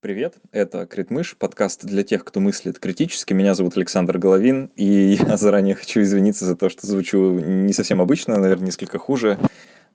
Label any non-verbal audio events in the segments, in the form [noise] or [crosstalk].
Привет, это Критмыш, подкаст для тех, кто мыслит критически. Меня зовут Александр Головин, и [laughs] я заранее хочу извиниться за то, что звучу не совсем обычно, наверное, несколько хуже.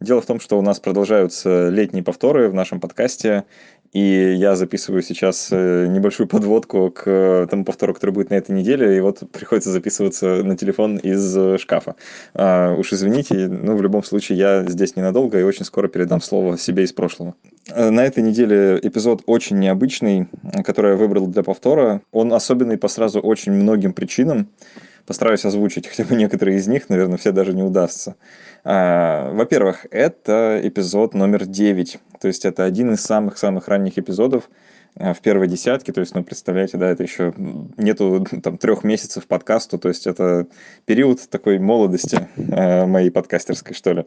Дело в том, что у нас продолжаются летние повторы в нашем подкасте, и я записываю сейчас э, небольшую подводку к тому повтору, который будет на этой неделе, и вот приходится записываться на телефон из э, шкафа. А, уж извините, ну, в любом случае, я здесь ненадолго и очень скоро передам слово себе из прошлого. Э, на этой неделе эпизод очень необычный, который я выбрал для повтора. Он особенный по сразу очень многим причинам. Постараюсь озвучить [laughs] хотя бы некоторые из них, наверное, все даже не удастся. А, во-первых, это эпизод номер 9. То есть это один из самых-самых ранних эпизодов в первой десятке. То есть, ну, представляете, да, это еще нету там трех месяцев подкасту. То есть это период такой молодости э, моей подкастерской, что ли.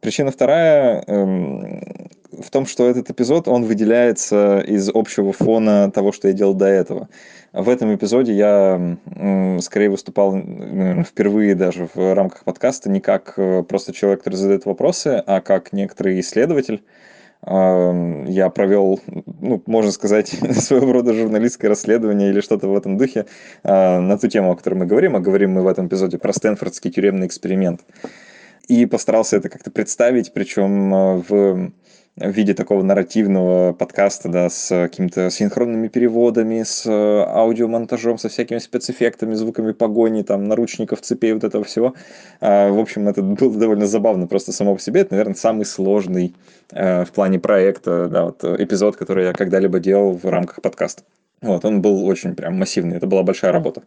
Причина вторая эм, в том, что этот эпизод, он выделяется из общего фона того, что я делал до этого. В этом эпизоде я скорее выступал наверное, впервые даже в рамках подкаста не как э, просто человек, который задает вопросы, а как некоторый исследователь. Я провел, ну, можно сказать, [laughs] своего рода журналистское расследование или что-то в этом духе а, на ту тему, о которой мы говорим, а говорим мы в этом эпизоде про Стэнфордский тюремный эксперимент. И постарался это как-то представить, причем э, в в виде такого нарративного подкаста, да, с какими-то синхронными переводами, с э, аудиомонтажом, со всякими спецэффектами, звуками погони, там, наручников, цепей, вот этого всего. А, в общем, это было довольно забавно просто само по себе. Это, наверное, самый сложный э, в плане проекта, да, вот эпизод, который я когда-либо делал в рамках подкаста. Вот, он был очень прям массивный, это была большая работа.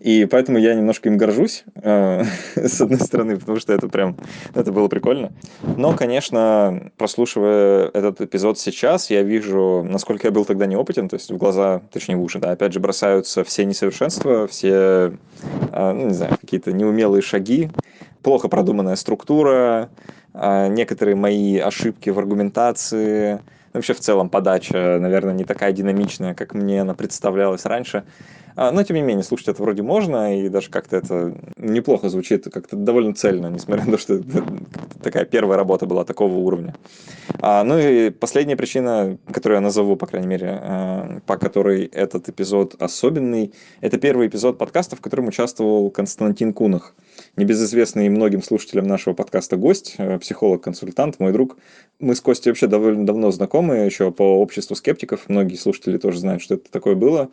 И поэтому я немножко им горжусь, э, [laughs] с одной стороны, потому что это прям, это было прикольно. Но, конечно, прослушивая этот эпизод сейчас, я вижу, насколько я был тогда неопытен, то есть в глаза, точнее в уши, да, опять же бросаются все несовершенства, все, э, ну, не знаю, какие-то неумелые шаги, плохо продуманная структура, некоторые мои ошибки в аргументации, Вообще, в целом, подача, наверное, не такая динамичная, как мне она представлялась раньше. А, но, тем не менее, слушать это вроде можно, и даже как-то это неплохо звучит, как-то довольно цельно, несмотря на то, что это такая первая работа была такого уровня. А, ну и последняя причина, которую я назову, по крайней мере, а, по которой этот эпизод особенный, это первый эпизод подкаста, в котором участвовал Константин Кунах, небезызвестный многим слушателям нашего подкаста гость, э, психолог-консультант, мой друг. Мы с Костей вообще довольно давно знакомы, еще по обществу скептиков, многие слушатели тоже знают, что это такое было.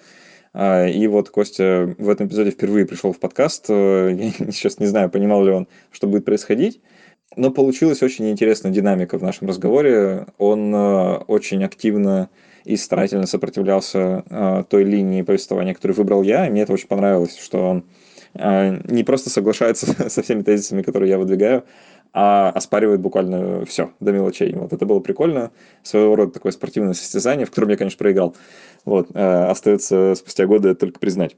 А, и вот Костя в этом эпизоде впервые пришел в подкаст. Э, [laughs] я сейчас не знаю, понимал ли он, что будет происходить. Но получилась очень интересная динамика в нашем разговоре. Он э, очень активно и старательно сопротивлялся э, той линии повествования, которую выбрал я. И мне это очень понравилось, что он не просто соглашается [laughs] со всеми тезисами, которые я выдвигаю, а оспаривает буквально все до мелочей. Вот это было прикольно. Своего рода такое спортивное состязание, в котором я, конечно, проиграл. Вот, э, остается спустя годы только признать.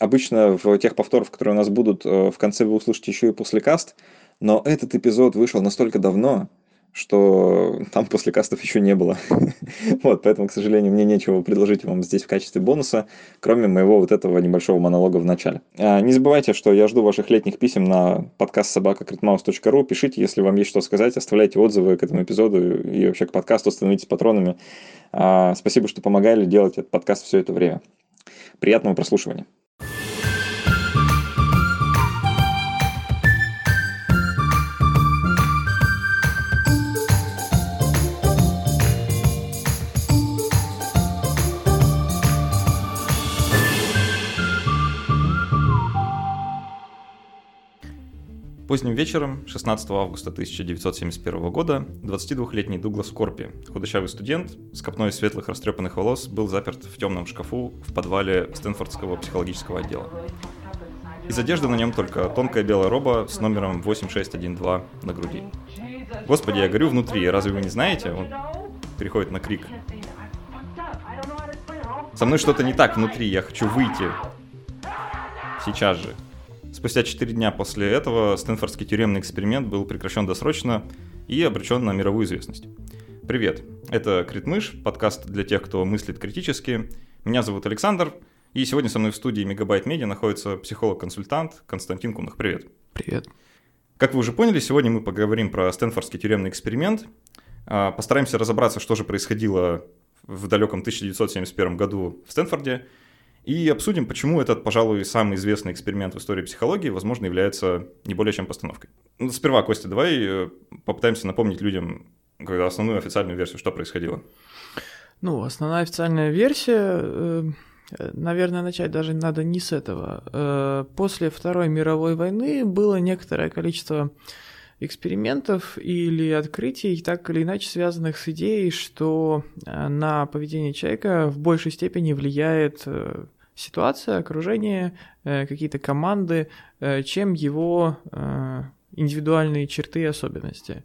Обычно в тех повторах, которые у нас будут, э, в конце вы услышите еще и после каст, но этот эпизод вышел настолько давно, что [laughs] там после кастов еще не было. [laughs] вот, поэтому, к сожалению, мне нечего предложить вам здесь в качестве бонуса, кроме моего вот этого небольшого монолога в начале. А, не забывайте, что я жду ваших летних писем на подкаст собака.критмаус.ру. Пишите, если вам есть что сказать, оставляйте отзывы к этому эпизоду и вообще к подкасту, становитесь патронами. А, спасибо, что помогали делать этот подкаст все это время. Приятного прослушивания. Поздним вечером, 16 августа 1971 года, 22-летний Дуглас Корпи, худощавый студент с копной светлых растрепанных волос, был заперт в темном шкафу в подвале Стэнфордского психологического отдела. Из одежды на нем только тонкая белая роба с номером 8612 на груди. Господи, я горю внутри, разве вы не знаете? Он переходит на крик. Со мной что-то не так внутри, я хочу выйти. Сейчас же. Спустя 4 дня после этого Стэнфордский тюремный эксперимент был прекращен досрочно и обречен на мировую известность. Привет, это Критмыш, подкаст для тех, кто мыслит критически. Меня зовут Александр, и сегодня со мной в студии Мегабайт Медиа находится психолог-консультант Константин Кунах. Привет. Привет. Как вы уже поняли, сегодня мы поговорим про Стэнфордский тюремный эксперимент. А, постараемся разобраться, что же происходило в далеком 1971 году в Стэнфорде, и обсудим, почему этот, пожалуй, самый известный эксперимент в истории психологии, возможно, является не более чем постановкой. Ну, сперва, Костя, давай э, попытаемся напомнить людям основную официальную версию, что происходило. Ну, основная официальная версия, э, наверное, начать даже надо не с этого. Э, после Второй мировой войны было некоторое количество экспериментов или открытий, так или иначе связанных с идеей, что на поведение человека в большей степени влияет ситуация, окружение, э, какие-то команды, э, чем его э, индивидуальные черты и особенности.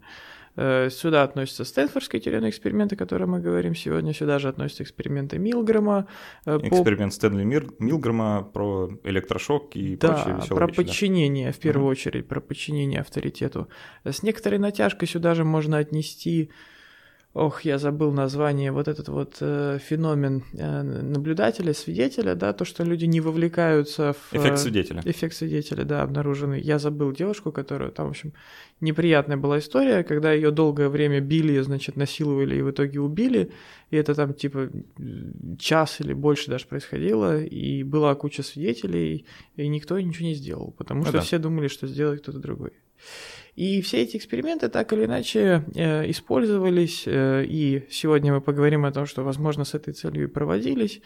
Сюда относятся Стэнфордские тюремные эксперименты, о которых мы говорим сегодня. Сюда же относятся эксперименты Милгрэма. Эксперимент по... Стэнли Мир... Милгрэма про электрошок и да, прочие веселые про вещи, подчинение, да? в первую угу. очередь, про подчинение авторитету. С некоторой натяжкой сюда же можно отнести ох, я забыл название, вот этот вот э, феномен э, наблюдателя, свидетеля, да, то, что люди не вовлекаются в... Эффект свидетеля. Эффект свидетеля, да, обнаруженный. Я забыл девушку, которую там, в общем, неприятная была история, когда ее долгое время били, значит, насиловали и в итоге убили, и это там типа час или больше даже происходило, и была куча свидетелей, и никто ничего не сделал, потому ну что да. все думали, что сделает кто-то другой. И все эти эксперименты так или иначе э, использовались, э, и сегодня мы поговорим о том, что, возможно, с этой целью и проводились.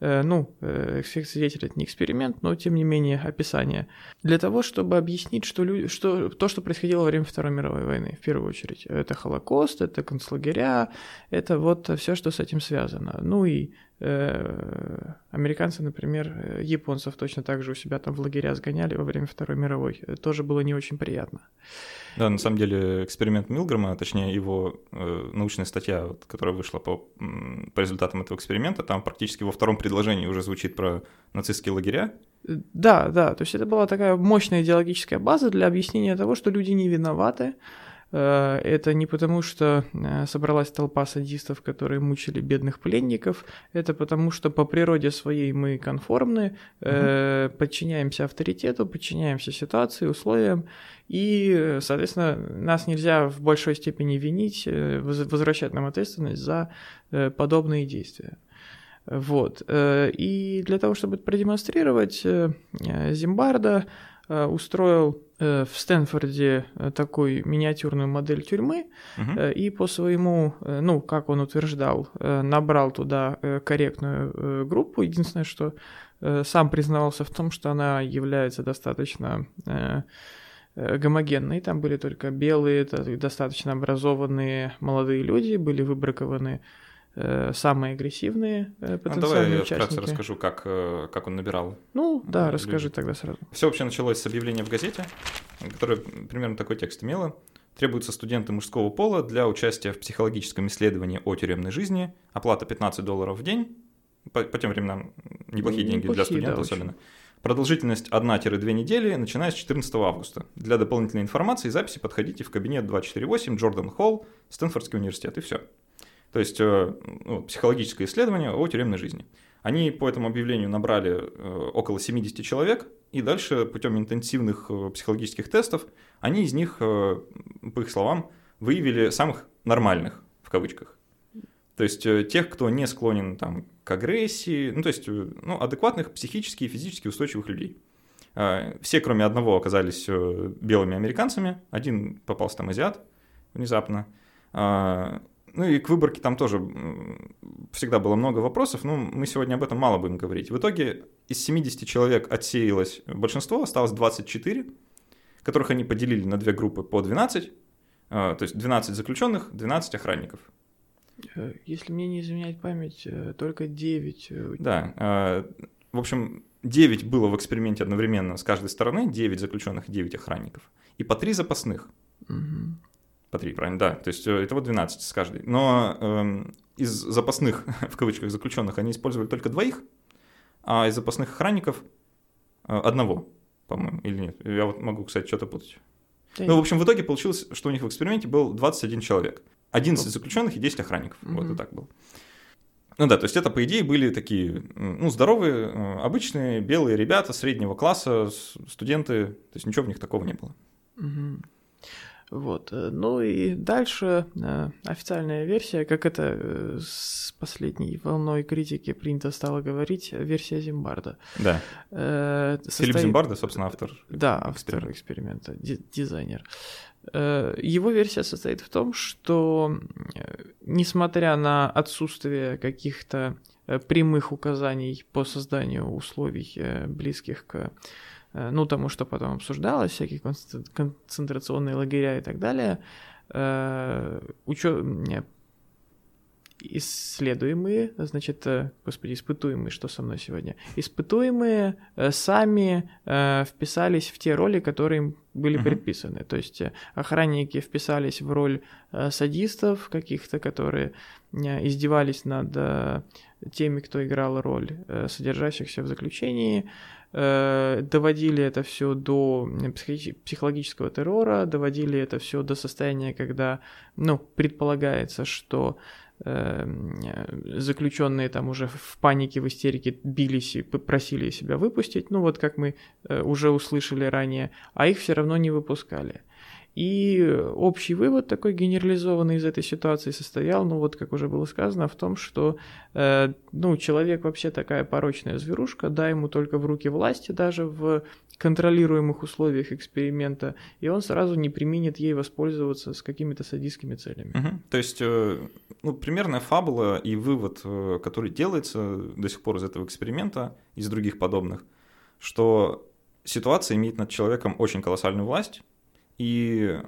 Э, ну, эффект свидетеля это не эксперимент, но тем не менее описание. Для того, чтобы объяснить, что, люди, что то, что происходило во время Второй мировой войны, в первую очередь. Это Холокост, это концлагеря, это вот все, что с этим связано. Ну и американцы, например, японцев точно так же у себя там в лагеря сгоняли во время Второй мировой. Это тоже было не очень приятно. Да, на самом деле эксперимент Милгрома, точнее его э, научная статья, вот, которая вышла по, по результатам этого эксперимента, там практически во втором предложении уже звучит про нацистские лагеря. Да, да, то есть это была такая мощная идеологическая база для объяснения того, что люди не виноваты, Э, это не потому, что э, собралась толпа садистов, которые мучили бедных пленников, это потому, что по природе своей мы конформны, угу. подчиняемся авторитету, подчиняемся ситуации, условиям, и, соответственно, нас нельзя в большой степени винить, возвращать нам ответственность за подобные действия. Вот. И для того, чтобы это продемонстрировать, Зимбарда устроил Э, в Стэнфорде э, такую миниатюрную модель тюрьмы uh-huh. и по своему, ну, как он утверждал, набрал туда корректную группу. Единственное, что сам признавался в том, что она является достаточно гомогенной. Там были только белые, достаточно образованные молодые люди, были выбракованы Э, самые агрессивные э, потенциальные ну, давай участники. я вкратце расскажу, как, э, как он набирал. Ну, да, людей. расскажи тогда сразу. Все вообще началось с объявления в газете, которое примерно такой текст имело. Требуются студенты мужского пола для участия в психологическом исследовании о тюремной жизни. Оплата 15 долларов в день. По, по тем временам неплохие деньги для студентов да, особенно. Очень. Продолжительность 1-2 недели, начиная с 14 августа. Для дополнительной информации и записи подходите в кабинет 248 Джордан Холл, Стэнфордский университет, и все. То есть э, ну, психологическое исследование о тюремной жизни. Они по этому объявлению набрали э, около 70 человек, и дальше путем интенсивных э, психологических тестов они из них, по их словам, выявили самых нормальных, в кавычках. То есть тех, кто не склонен там, к агрессии, ну то есть ну, адекватных психически и физически устойчивых людей. Все, кроме одного, оказались белыми американцами, один попался там азиат внезапно. Ну и к выборке там тоже всегда было много вопросов, но мы сегодня об этом мало будем говорить. В итоге из 70 человек отсеялось большинство, осталось 24, которых они поделили на две группы по 12, а, то есть 12 заключенных, 12 охранников. Э, если мне не изменяет память, э, только 9. Э, да, а, в общем, 9 было в эксперименте одновременно с каждой стороны, 9 заключенных и 9 охранников, и по 3 запасных. Угу. По 3, правильно, да. То есть это вот 12 с каждой. Но эм, из запасных, [laughs] в кавычках, заключенных они использовали только двоих, а из запасных охранников э, одного, по-моему, или нет. Я вот могу, кстати, что-то путать. Да ну, в общем, в итоге получилось, что у них в эксперименте был 21 человек. 11 заключенных и 10 охранников. Угу. Вот и так было. Ну да, то есть это, по идее, были такие, ну, здоровые, э, обычные белые ребята среднего класса, студенты, то есть ничего в них такого не было. Угу. Вот. э, Ну и дальше э, официальная версия, как это э, с последней волной критики принято стало говорить, версия Зимбарда. Да. Э, Филипп состоит- Зимбардо, собственно, автор. Да, автор эксперимента, ди- дизайнер. Его версия состоит в том, что несмотря на отсутствие каких-то прямых указаний по созданию условий, близких к ну, тому, что потом обсуждалось, всякие концентра- концентрационные лагеря и так далее, э, учё- э, исследуемые, значит, э, господи, испытуемые, что со мной сегодня, испытуемые э, сами э, вписались в те роли, которые им были предписаны. То есть э, охранники вписались в роль э, садистов каких-то, которые э, издевались над э, теми, кто играл роль э, содержащихся в заключении, э, доводили это все до э, психологического террора, доводили это все до состояния, когда, ну, предполагается, что э, заключенные там уже в панике, в истерике бились и просили себя выпустить, ну вот как мы э, уже услышали ранее, а их все равно не выпускали. И общий вывод такой генерализованный из этой ситуации состоял, ну вот как уже было сказано, в том, что э, ну, человек вообще такая порочная зверушка, дай ему только в руки власти, даже в контролируемых условиях эксперимента, и он сразу не применит ей воспользоваться с какими-то садистскими целями. Мгм. То есть, э, ну, примерная фабула и вывод, э, который делается до сих пор из этого эксперимента, из других подобных, что ситуация имеет над человеком очень колоссальную власть, и,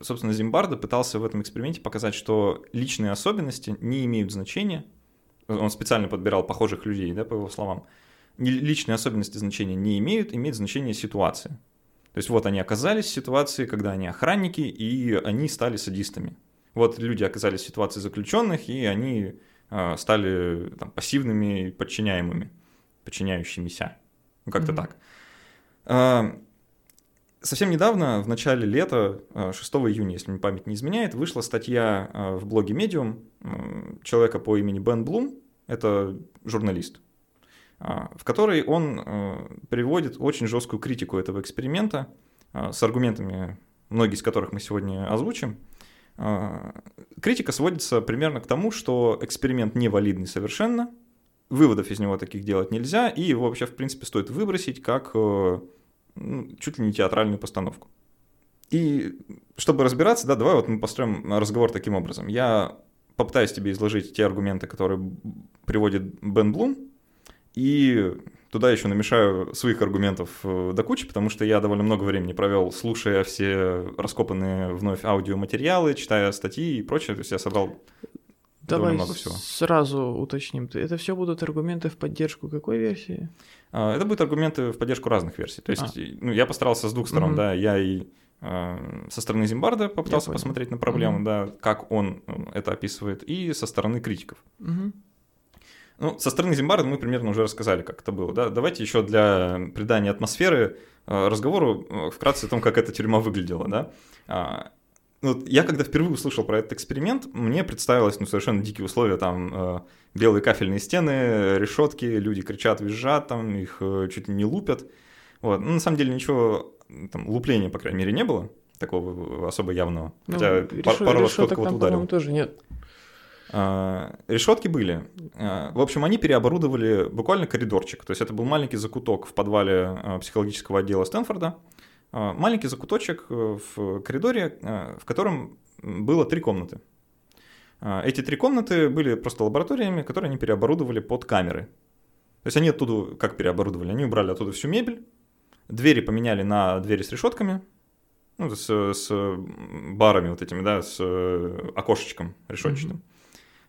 собственно, Зимбардо пытался в этом эксперименте показать, что личные особенности не имеют значения. Он специально подбирал похожих людей, да, по его словам. Личные особенности значения не имеют, имеет значение ситуация. То есть вот они оказались в ситуации, когда они охранники, и они стали садистами. Вот люди оказались в ситуации заключенных, и они э, стали там, пассивными подчиняемыми, подчиняющимися. Ну, как-то Мгм. так. Совсем недавно, в начале лета, э, 6 июня, если мне память не изменяет, вышла статья э, в блоге Medium э, человека по имени Бен Блум, это журналист, а, в которой он э, приводит очень жесткую критику этого эксперимента с аргументами, многие из которых мы сегодня озвучим. А, Критика сводится примерно к тому, что эксперимент невалидный совершенно, выводов из него таких делать нельзя, и его вообще, в принципе, стоит выбросить как э, чуть ли не театральную постановку. И чтобы разбираться, да, давай вот мы построим разговор таким образом. Я попытаюсь тебе изложить те аргументы, которые приводит Бен Блум, и туда еще намешаю своих аргументов э, до кучи, потому что я довольно много времени провел, слушая все раскопанные вновь аудиоматериалы, читая статьи и прочее. То есть я собрал довольно Давай много всего. сразу уточним. Это все будут аргументы в поддержку какой версии? А, Это будут аргументы в поддержку разных версий. То есть, А. ну, я постарался с двух сторон, Мгм. да, я и э, со стороны Зимбарда попытался посмотреть на проблему, Мгм. да, как он э, это описывает, и со стороны критиков. Мгм. Ну, со стороны Зимбарда мы примерно уже рассказали, как это было, да. Давайте еще для придания атмосферы э, разговору э, вкратце о том, как эта тюрьма выглядела, да. Ну, вот я когда впервые услышал про этот эксперимент, мне представилось, ну, совершенно дикие условия, там, э, белые кафельные стены, решетки, люди кричат, визжат, там, их э, чуть ли не лупят. Вот. Ну, на самом деле ничего, там, лупления, по крайней мере, не было, такого особо явного. Ну, Хотя пару раз кто-то кого-то ударил. тоже нет. А, Решетки были. А, В общем, они переоборудовали буквально коридорчик. То есть это был маленький закуток в подвале а, психологического отдела Стэнфорда. А, Маленький закуточек э, в коридоре, а, в котором было три комнаты. А, Эти три комнаты были просто лабораториями, которые они переоборудовали под камеры. То есть они оттуда, как переоборудовали, они убрали оттуда всю мебель, двери поменяли на двери с решетками, ну, с, с барами вот этими, да, с э, окошечком решетчатым. А,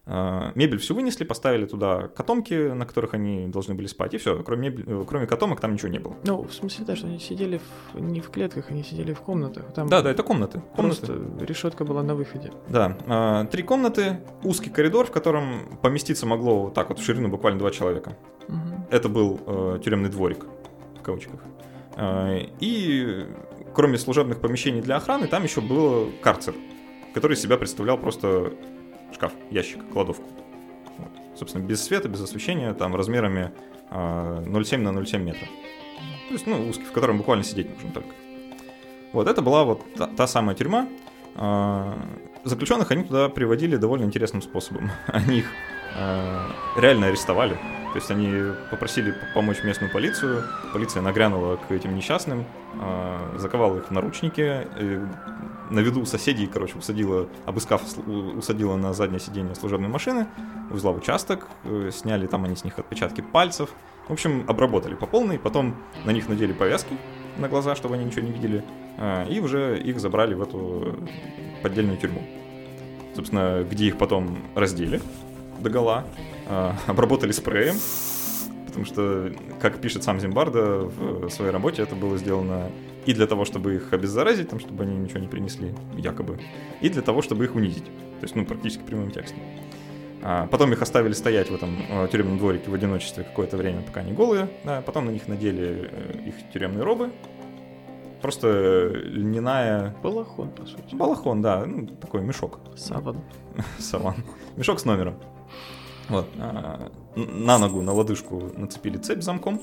Мебель всю вынесли, поставили туда котомки, на которых они должны были спать, и все. Кроме, мебель- э, кроме котомок там ничего не было. Ну, в смысле, да, что они сидели в- не в клетках, они сидели в комнатах. Там Да, да, это комнаты. комнаты. просто решетка была на выходе. Да, а, три комнаты, узкий коридор, в котором поместиться могло вот так вот в ширину буквально два человека. Мгм. Это был э, тюремный дворик, в кавычках. А, и кроме служебных помещений для охраны, там еще был карцер, который из себя представлял просто шкаф, ящик, кладовку. Вот. Собственно, без света, без освещения, там размерами а, 0,7 на 0,7 метра. То есть, ну, узкий, в котором буквально сидеть нужно только. Вот это была вот та, та самая тюрьма. А, заключенных они туда приводили довольно интересным способом. [laughs] Они их а, реально арестовали. То есть они попросили помочь местную полицию, полиция нагрянула к этим несчастным, а, заковала их в наручники, на виду соседей, короче, усадила, обыскав, усадила на заднее сиденье служебной машины, увезла в участок, э, сняли там они с них отпечатки пальцев, в общем, обработали по полной, потом на них надели повязки на глаза, чтобы они ничего не видели, а, и уже их забрали в эту поддельную тюрьму. Собственно, где их потом раздели до гола, а, обработали спреем, потому что, как пишет сам Зимбарда в своей работе, это было сделано и для того, чтобы их обеззаразить, там, чтобы они ничего не принесли, якобы, и для того, чтобы их унизить. То есть, ну, практически прямым текстом. А потом их оставили стоять в этом э, тюремном дворике в одиночестве какое-то время, пока они голые. Да, потом на них надели э, их тюремные робы. Просто льняная... Балахон, по сути. Балахон, да. Ну, такой мешок. Саван. [laughs] Саван. Мешок с номером. Вот. А, на ногу, на лодыжку нацепили цепь замком,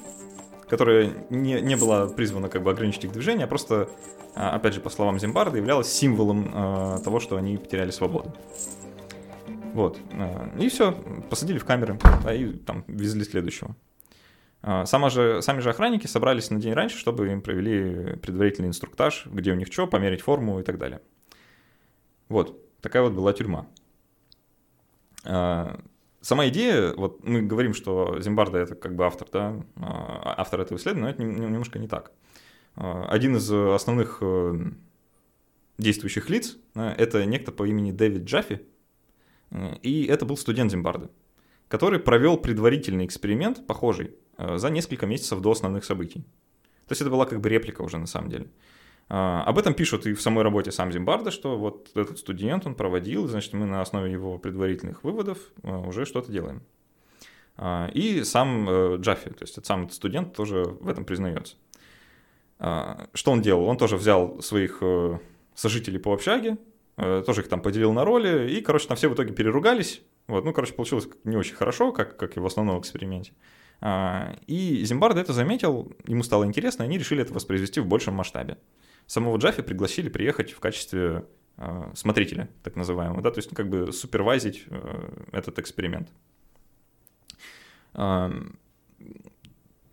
которая не, не была призвана как бы ограничить их движение, а просто, а, опять же, по словам Зимбарда, являлась символом а, того, что они потеряли свободу. Вот. И все, посадили в камеры, а, и там везли следующего. Сама же, сами же охранники собрались на день раньше, чтобы им провели предварительный инструктаж, где у них что, померить форму и так далее. Вот, такая вот была тюрьма сама идея, вот мы говорим, что Зимбарда это как бы автор, да, а, автор этого исследования, но это немножко не так. А, один из основных э, действующих лиц это некто по имени Дэвид Джаффи, э, и это был студент Зимбарды, который провел предварительный эксперимент, похожий, э, за несколько месяцев до основных событий. То есть это была как бы реплика уже на самом деле. А, об этом пишут и в самой работе сам Зимбарда, что вот этот студент, он проводил, значит, мы на основе его предварительных выводов а, уже что-то делаем. А, и сам э, Джаффи, то есть сам этот студент тоже в этом признается. Что он делал? Он тоже взял своих э, сожителей по общаге, э, тоже их там поделил на роли, и, короче, там все в итоге переругались. Вот, ну, короче, получилось не очень хорошо, как, как и в основном эксперименте. И Зимбарда это заметил, ему стало интересно, и они решили это воспроизвести в большем масштабе самого Джаффи пригласили приехать в качестве э, смотрителя, так называемого, да, то есть ну, как бы супервайзить э, этот эксперимент.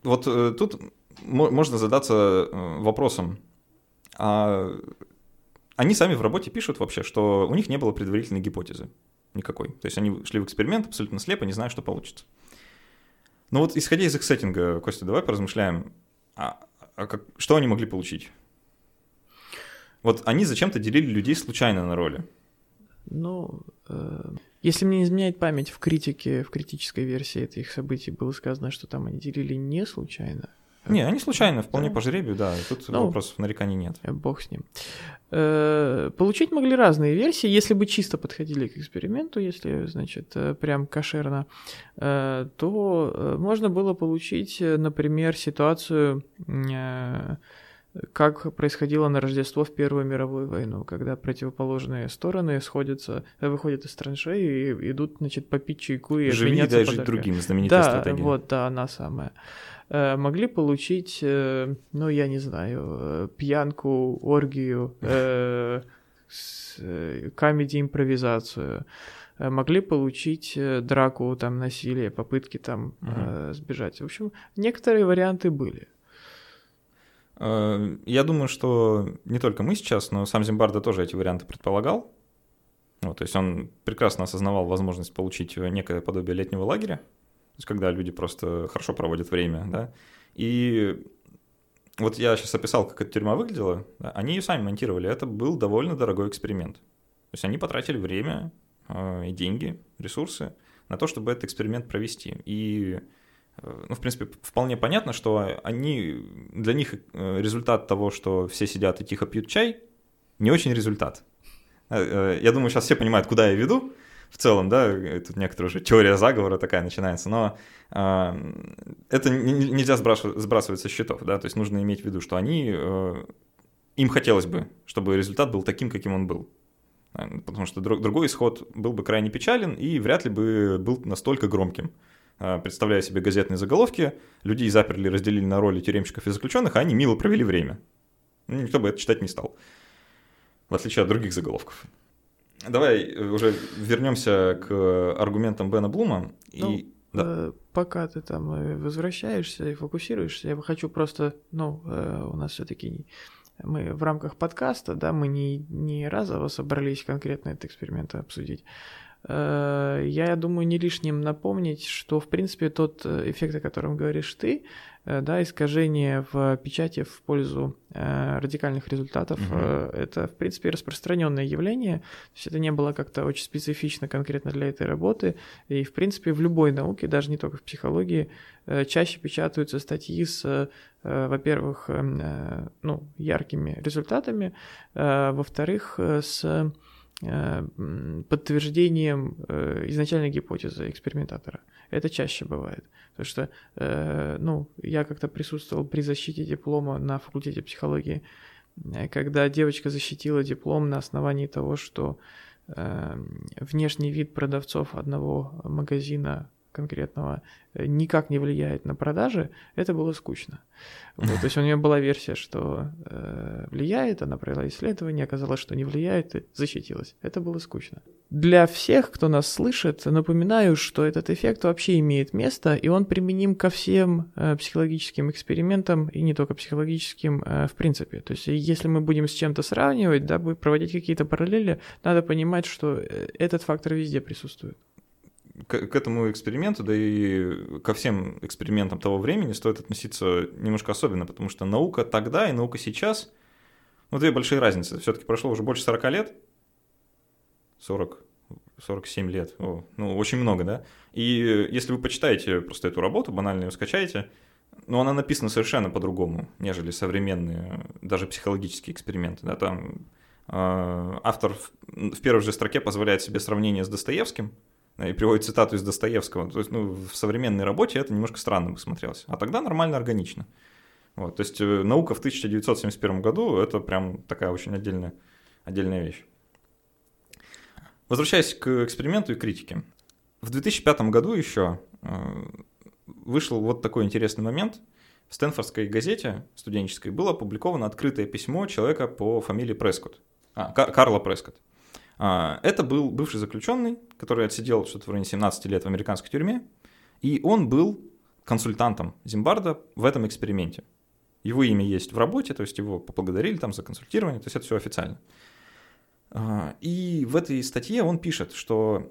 Вот э, тут можно задаться э, вопросом, а они сами в работе пишут вообще, что у них не было предварительной гипотезы никакой. То есть они шли в эксперимент абсолютно слепо, не зная, что получится. Но вот исходя из их сеттинга, Костя, давай поразмышляем, а, а как, что они могли получить? Вот они зачем-то делили людей случайно на роли. Ну, э, если мне не изменяет память, в критике, в критической версии этих событий было сказано, что там они делили не случайно. Не, они случайно, вполне да. по жребию, да. Тут ну, вопросов нареканий нет. Э, бог с ним. Э, получить могли разные версии, если бы чисто подходили к эксперименту, если, значит, э, прям кошерно, э, то можно было получить, например, ситуацию... Э, как происходило на Рождество в Первую мировую войну, когда противоположные стороны сходятся, выходят из траншеи и идут, значит, попить чайку и Живи, обменяться дай жить другим, знаменитая да, стратегия. вот, да, она самая. Э, могли получить, э, ну, я не знаю, э, пьянку, оргию, камеди-импровизацию могли получить драку, там, насилие, попытки там угу. сбежать. В общем, некоторые варианты были. Э, я думаю, что не только мы сейчас, но сам Зимбарда тоже эти варианты предполагал. Вот, то есть он прекрасно осознавал возможность получить некое подобие летнего лагеря, то есть когда люди просто хорошо проводят время, да. И вот я сейчас описал, как эта тюрьма выглядела, да, они ее сами монтировали, это был довольно дорогой эксперимент. То есть они потратили время э, и деньги, ресурсы на то, чтобы этот эксперимент провести. И ну, в принципе, вполне понятно, что они, для них э, результат того, что все сидят и тихо пьют чай, не очень результат. Э, я думаю, сейчас все понимают, куда я веду в целом, да, тут некоторая уже теория заговора такая начинается, но это нельзя сбрасывать, сбрасывать со счетов, да, то есть нужно иметь в виду, что они, им хотелось бы, чтобы результат был таким, каким он был. Потому что другой исход был бы крайне печален и вряд ли бы был настолько громким. А, представляя себе газетные заголовки, людей заперли, разделили на роли тюремщиков и заключенных, а они мило провели время. Никто бы это читать не стал, в отличие от других заголовков. Давай уже вернемся к аргументам Бена Блума. Ну, и... да. э, пока ты там э, возвращаешься и фокусируешься, я хочу просто, ну, э, у нас все-таки мы в рамках подкаста, да, мы не, не разово собрались конкретно этот эксперимент обсудить. Э, я думаю, не лишним напомнить, что, в принципе, тот э, эффект, о котором говоришь ты, э, да, искажение в печати в пользу радикальных результатов, угу. это, в принципе, распространенное явление. То есть это не было как-то очень специфично конкретно для этой работы. И, в принципе, в любой науке, даже не только в психологии, чаще печатаются статьи с, во-первых, эм, ну, яркими результатами, во-вторых, с подтверждением э, изначальной гипотезы экспериментатора. Это чаще бывает. Потому что, э, ну, я как-то присутствовал при защите диплома на факультете психологии, когда девочка защитила диплом на основании того, что внешний вид продавцов одного магазина конкретного э, никак не влияет на продажи, это было скучно. Вот, то есть у нее была версия, что э, влияет, она провела исследование, оказалось, что не влияет, и защитилась. Это было скучно. Для всех, кто нас слышит, напоминаю, что этот эффект вообще имеет место, и он применим ко всем э, психологическим экспериментам, и не только психологическим э, в принципе. То есть если мы будем с чем-то сравнивать, да, проводить какие-то параллели, надо понимать, что э, этот фактор везде присутствует к, к этому эксперименту, да и ко всем экспериментам того времени стоит относиться немножко особенно, потому что наука тогда и наука сейчас, ну, две большие разницы. Все-таки прошло уже больше 40 лет, 40, 47 лет, О, ну, очень много, да? И если вы почитаете просто эту работу, банально ее скачаете, ну, она написана совершенно по-другому, нежели современные, даже психологические эксперименты, да, там э, автор в первой же строке позволяет себе сравнение с Достоевским, и приводит цитату из Достоевского. То есть, ну, в современной работе это немножко странно бы смотрелось. А тогда нормально, органично. Вот, то есть э, наука в 1971 году – это прям такая очень отдельная, отдельная вещь. Возвращаясь к эксперименту и критике. В 2005 году еще э, вышел вот такой интересный момент. В Стэнфордской газете студенческой было опубликовано открытое письмо человека по фамилии Прескотт. А, Карла Прескотт. А, это был бывший заключенный, который отсидел что-то в районе 17 лет в американской тюрьме, и он был консультантом Зимбарда в этом эксперименте. Его имя есть в работе, то есть его поблагодарили там за консультирование, то есть это все официально. А, и в этой статье он пишет, что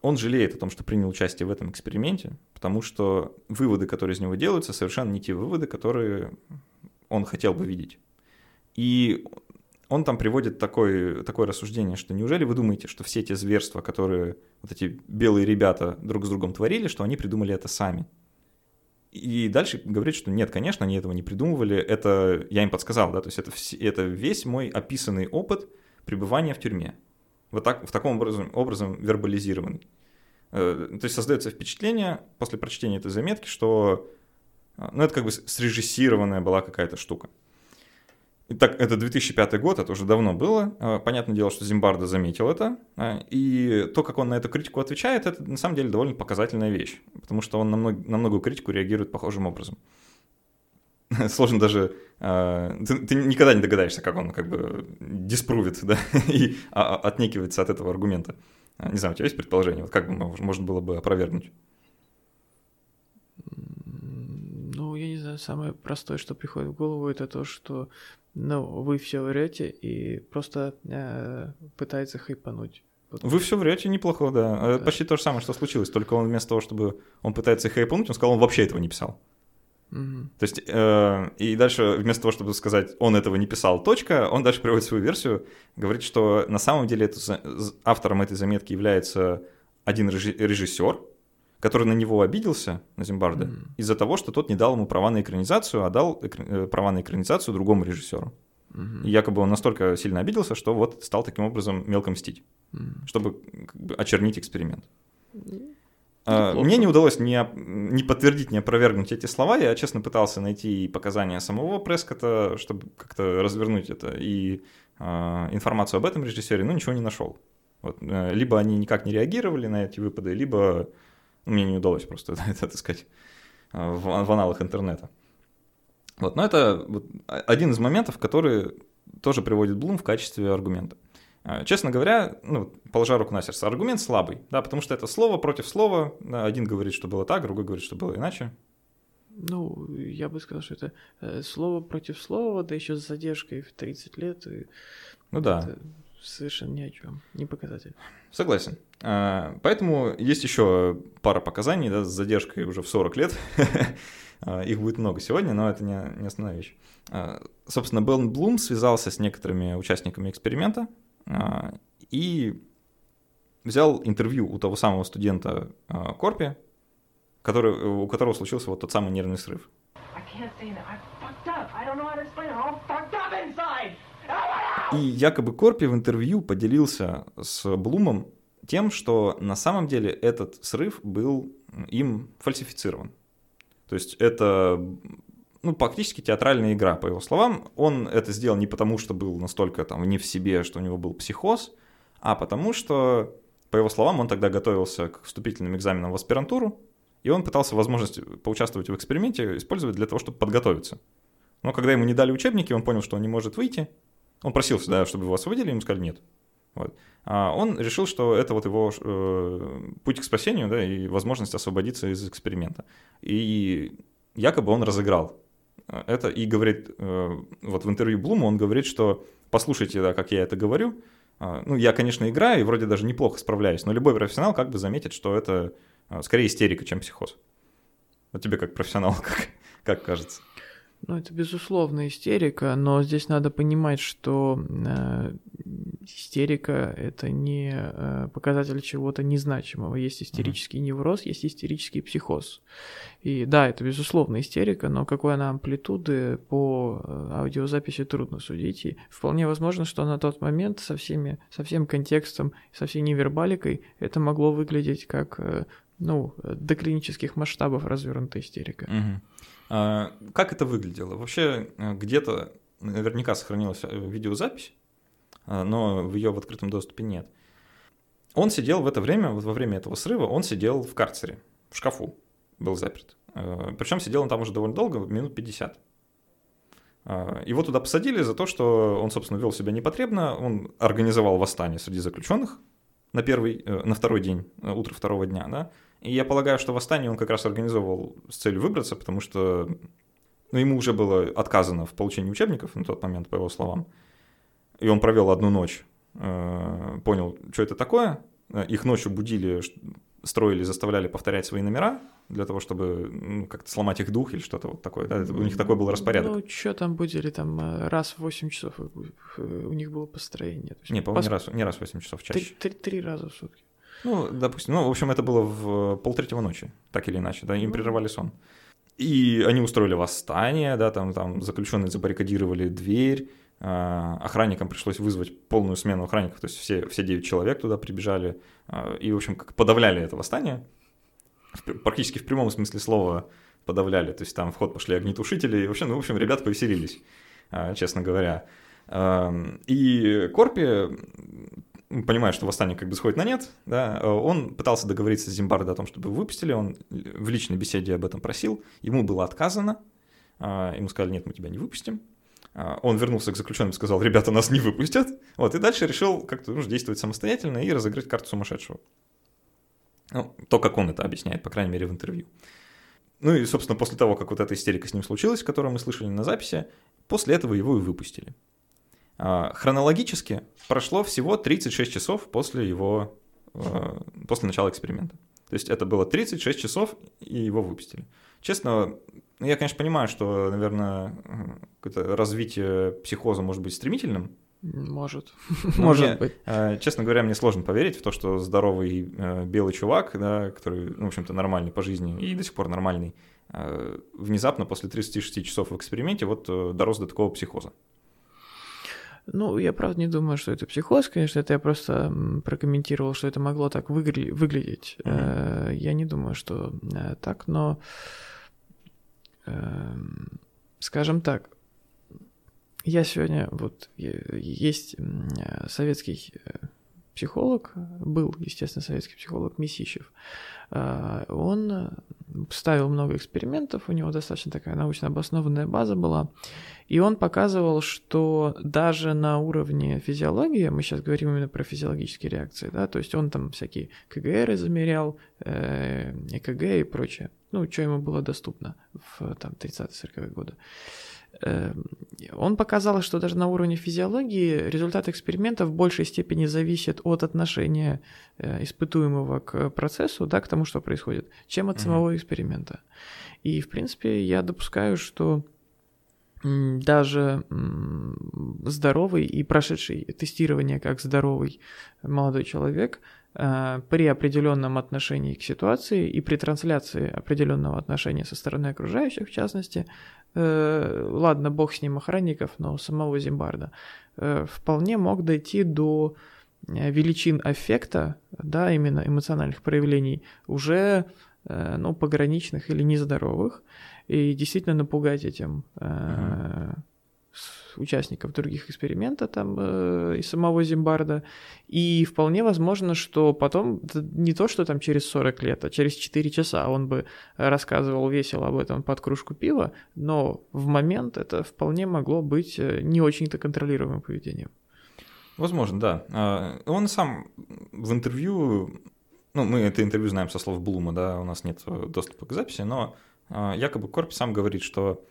он жалеет о том, что принял участие в этом эксперименте, потому что выводы, которые из него делаются, совершенно не те выводы, которые он хотел бы видеть. И он там приводит такое, такое рассуждение, что неужели вы думаете, что все те зверства, которые вот эти белые ребята друг с другом творили, что они придумали это сами? И дальше говорит, что нет, конечно, они этого не придумывали, это я им подсказал, да, то есть это, это весь мой описанный опыт пребывания в тюрьме. Вот так, в таком образом, образом вербализированный. Э, то есть создается впечатление после прочтения этой заметки, что э, ну, это как бы срежиссированная была какая-то штука. Итак, это 2005 год, это уже давно было. А, понятное дело, что Зимбардо заметил это. А, и то, как он на эту критику отвечает, это на самом деле довольно показательная вещь. Потому что он на, мног, на многую критику реагирует похожим образом. [laughs] Сложно даже... А, ты, ты никогда не догадаешься, как он как бы диспрувит, да, [laughs] и отнекивается от этого аргумента. Не знаю, у тебя есть предположение? Вот как бы можно было бы опровергнуть? Ну, я не знаю, самое простое, что приходит в голову, это то, что ну, вы все врете и просто э, пытается хайпануть. Вы все врете неплохо, да. да. Почти то же самое, что случилось. Только он вместо того, чтобы он пытается хайпануть, он сказал, он вообще этого не писал. Угу. То есть, э, и дальше вместо того, чтобы сказать, он этого не писал, точка, он дальше приводит свою версию, говорит, что на самом деле это, автором этой заметки является один режиссер, который на него обиделся, на Зимбарда, mm. из-за того, что тот не дал ему права на экранизацию, а дал экр... Э, права на экранизацию другому режиссеру. Mm-hmm. И якобы он настолько сильно обиделся, что вот стал таким образом мелко мстить, mm. чтобы очернить эксперимент. Mm. Мне не удалось ни, ни подтвердить, ни опровергнуть эти слова. Я, честно, пытался найти показания самого Прескота, чтобы как-то развернуть это, и э, информацию об этом режиссере, но ничего не нашел. Вот, э, либо они никак не реагировали на эти выпады, либо мне не удалось просто [laughs] это отыскать а, в, в аналах интернета. Вот, но это вот один из моментов, который тоже приводит Блум в качестве аргумента. А, честно говоря, ну, положа руку на сердце, аргумент слабый, да, потому что это слово против слова. Один говорит, что было так, другой говорит, что было иначе. Ну, я бы сказал, что это э, слово против слова, да еще с задержкой в 30 лет. И ну да. Совершенно ни о чем, не показатель. Согласен. А, поэтому есть еще пара показаний да, с задержкой уже в 40 лет. [laughs] А, их будет много сегодня, но это не, не основная вещь. А, собственно, Белн Блум связался с некоторыми участниками эксперимента и взял интервью у того самого студента Корпи, который, у которого случился вот тот самый нервный срыв. И якобы Корпи в интервью поделился с Блумом тем, что на самом деле этот срыв был им фальсифицирован. То есть это ну, практически театральная игра, по его словам. Он это сделал не потому, что был настолько там не в себе, что у него был психоз, а потому что, по его словам, он тогда готовился к вступительным экзаменам в аспирантуру, и он пытался возможность поучаствовать в эксперименте использовать для того, чтобы подготовиться. Но когда ему не дали учебники, он понял, что он не может выйти. Он просил сюда, чтобы его освободили, ему сказали нет. Вот. А он решил, что это вот его э, путь к спасению, да, и возможность освободиться из эксперимента. И якобы он разыграл это и говорит, э, вот в интервью Блуму он говорит, что послушайте, да, как я это говорю, а, ну, я, конечно, играю и вроде даже неплохо справляюсь, но любой профессионал как бы заметит, что это а, скорее истерика, чем психоз. Вот тебе как профессионал, [laughs] как, как кажется? Ну, это безусловно истерика, но здесь надо понимать, что э, истерика это не э, показатель чего-то незначимого. Есть истерический mm-hmm. невроз, есть истерический психоз. И да, это безусловно истерика, но какой она амплитуды по э, аудиозаписи трудно судить. И вполне возможно, что на тот момент со, всеми, со всем контекстом, со всей невербаликой это могло выглядеть как э, ну, до клинических масштабов развернутая истерика. Угу. А, как это выглядело? Вообще э, где-то наверняка сохранилась э, видеозапись, а, но в ее в открытом доступе нет. Он сидел в это время, во время этого срыва, он сидел в карцере, в шкафу, был заперт. Э, Причем сидел он там уже довольно долго, минут 50. А, его туда посадили за то, что он, собственно, вел себя непотребно, он организовал восстание среди заключенных на, первый, на второй день, утро второго дня, да, и я полагаю, что восстание он как раз организовывал с целью выбраться, потому что ну, ему уже было отказано в получении учебников на тот момент, по его словам. И он провел одну ночь, э, понял, что это такое. Их ночью будили, строили, заставляли повторять свои номера для того, чтобы ну, как-то сломать их дух или что-то вот такое. Да? Это, у них такой был распорядок. Ну, что там будили, там э, раз в 8 часов у них было построение. есть, не, по-моему, пос... не, раз, не раз в 8 часов, чаще. Три, три, три раза в сутки. Ну, допустим, ну, в общем, это было в полтретьего ночи, так или иначе, да, им прерывали сон. И они устроили восстание, да, там, там заключенные забаррикадировали дверь, а, охранникам пришлось вызвать полную смену охранников, то есть все, все 9 человек туда прибежали, а, и, в общем, как подавляли это восстание, практически в прямом смысле слова подавляли, то есть там в ход пошли огнетушители, и вообще, ну, в общем, ребят повеселились, а, честно говоря. И Корпи понимая, что восстание как бы сходит на нет, да, он пытался договориться с Зимбардо о том, чтобы выпустили, он в личной беседе об этом просил, ему было отказано, а, ему сказали, нет, мы тебя не выпустим, а, он вернулся к заключенным и сказал, ребята, нас не выпустят, вот, и дальше решил как-то ну, действовать самостоятельно и разыграть карту сумасшедшего. Ну, то, как он это объясняет, по крайней мере, в интервью. Ну и, собственно, после того, как вот эта истерика с ним случилась, которую мы слышали на записи, после этого его и выпустили. А, хронологически прошло всего 36 часов после его, а, после начала эксперимента. То есть это было 36 часов, и его выпустили. Честно, я, конечно, понимаю, что, наверное, какое-то развитие психоза может быть стремительным. Может. может мне, быть. А, честно говоря, мне сложно поверить в то, что здоровый белый чувак, да, который, ну, в общем-то, нормальный по жизни и до сих пор нормальный, внезапно после 36 часов в эксперименте вот э, дорос до такого психоза. Ну, я правда не думаю, что это психоз, конечно, это я просто прокомментировал, что это могло так выгля- выглядеть. Mm-hmm. Я не думаю, что э, так, но, эм, скажем так, я сегодня, вот, есть советский психолог, был, естественно, советский психолог Месищев, э, он ставил много экспериментов, у него достаточно такая научно обоснованная база была, и он показывал, что даже на уровне физиологии, мы сейчас говорим именно про физиологические реакции, да, то есть он там всякие КГР замерял, э, ЭКГ и прочее, ну, что ему было доступно в там 30-40-е годы. Эм, он показал, что даже на уровне физиологии результат эксперимента в большей степени зависит от отношения э, испытуемого к процессу, да, к тому, что происходит, чем от самого эксперимента. И, в принципе, я допускаю, что даже здоровый и прошедший тестирование как здоровый молодой человек при определенном отношении к ситуации и при трансляции определенного отношения со стороны окружающих, в частности, э, ладно, бог с ним охранников, но самого Зимбарда, э, вполне мог дойти до величин аффекта, да, именно эмоциональных проявлений, уже ну, пограничных или нездоровых, и действительно напугать этим э, участников других экспериментов там э, и самого Зимбарда. И вполне возможно, что потом, не то что там через 40 лет, а через 4 часа он бы рассказывал весело об этом под кружку пива, но в момент это вполне могло быть э, не очень-то контролируемым поведением. Возможно, да. А, он сам в интервью, ну, мы это интервью знаем со слов Блума, да, у нас нет э, доступа к записи, но а, якобы Корпи сам говорит, что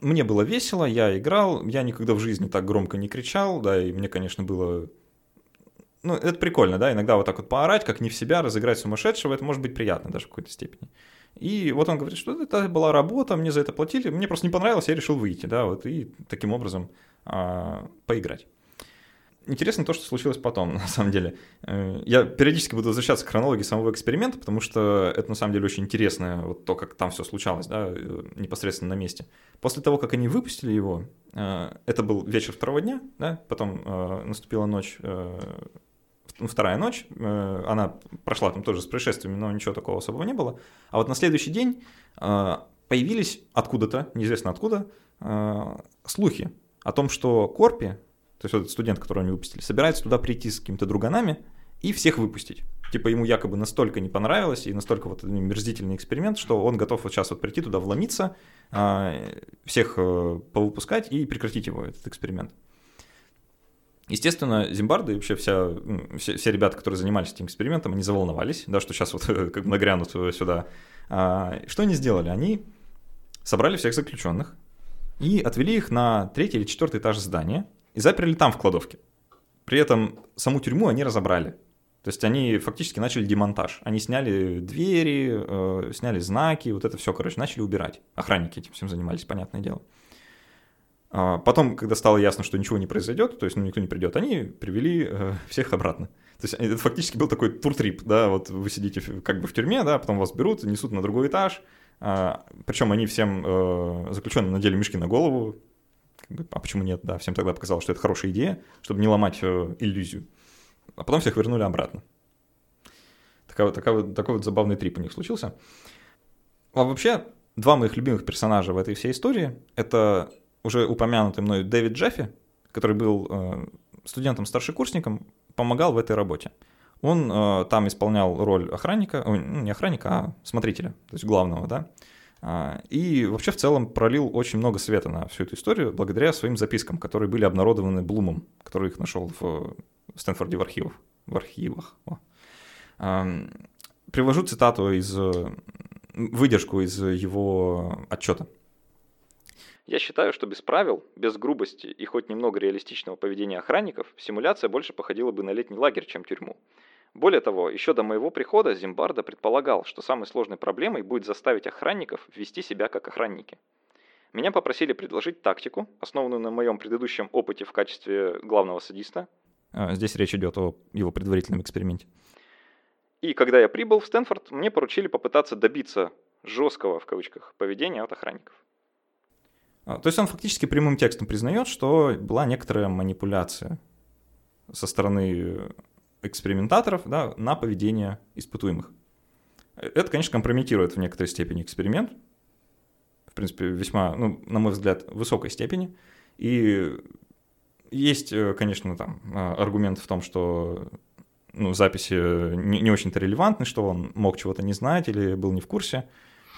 мне было весело, я играл, я никогда в жизни так громко не кричал, да, и мне, конечно, было... Ну, это прикольно, да, иногда вот так вот поорать, как не в себя, разыграть сумасшедшего, это может быть приятно даже в какой-то степени. И вот он говорит, что это была работа, мне за это платили, мне просто не понравилось, я решил выйти, да, вот, и таким образом а, поиграть интересно то, что случилось потом, [laughs] на самом деле. Э, я периодически буду возвращаться к хронологии самого эксперимента, потому что это на самом деле очень интересно, вот то, как там все случалось, да, э, непосредственно на месте. После того, как они выпустили его, э, это был вечер второго дня, да, потом наступила ночь, ну, вторая ночь, она прошла там тоже с происшествиями, но ничего такого особого не было. А вот на следующий день появились откуда-то, неизвестно откуда, слухи о том, что Корпи, то есть вот этот студент, которого они выпустили, собирается туда прийти с какими-то друганами и всех выпустить. Типа ему якобы настолько не понравилось и настолько вот мерзительный эксперимент, что он готов вот сейчас вот прийти туда, вломиться, а, всех э, повыпускать и прекратить его, этот эксперимент. Естественно, Зимбарды и вообще вся, все, все ребята, которые занимались этим экспериментом, они заволновались, да, что сейчас вот [laughs] как бы нагрянут сюда. А, что они сделали? Они собрали всех заключенных и отвели их на третий или четвертый этаж здания, и заперли там в кладовке. При этом саму тюрьму они разобрали. То есть они фактически начали демонтаж. Они сняли двери, э, сняли знаки, вот это все, короче, начали убирать. Охранники этим всем занимались, понятное дело. А потом, когда стало ясно, что ничего не произойдет, то есть ну, никто не придет, они привели э, всех обратно. То есть это фактически был такой тур-трип, да, вот вы сидите как бы в тюрьме, да, потом вас берут, несут на другой этаж, а, причем они всем э, заключенным надели мешки на голову, а почему нет, да, всем тогда показалось, что это хорошая идея, чтобы не ломать э, иллюзию. А потом всех вернули обратно. Такая, такая, такой вот забавный трип у них случился. А вообще, два моих любимых персонажа в этой всей истории — это уже упомянутый мной Дэвид Джеффи, который был э, студентом-старшекурсником, помогал в этой работе. Он э, там исполнял роль охранника, э, не охранника, а смотрителя, то есть главного, да. А, и вообще в целом пролил очень много света на всю эту историю благодаря своим запискам, которые были обнародованы Блумом, который их нашел в Стэнфорде в архивах. В архивах. Привожу цитату из выдержку из его отчета. Я считаю, что без правил, без грубости и хоть немного реалистичного поведения охранников, симуляция больше походила бы на летний лагерь, чем тюрьму. Более того, еще до моего прихода Зимбарда предполагал, что самой сложной проблемой будет заставить охранников вести себя как охранники. Меня попросили предложить тактику, основанную на моем предыдущем опыте в качестве главного садиста. А, здесь речь идет о его предварительном эксперименте. И когда я прибыл в Стэнфорд, мне поручили попытаться добиться жесткого, в кавычках, поведения от охранников. А, то есть он фактически прямым текстом признает, что была некоторая манипуляция со стороны экспериментаторов да, на поведение испытуемых. Это, конечно, компрометирует в некоторой степени эксперимент, в принципе, весьма, ну, на мой взгляд, высокой степени. И есть, э, конечно, там а, аргумент в том, что ну, записи не, не очень-то релевантны, что он мог чего-то не знать или был не в курсе,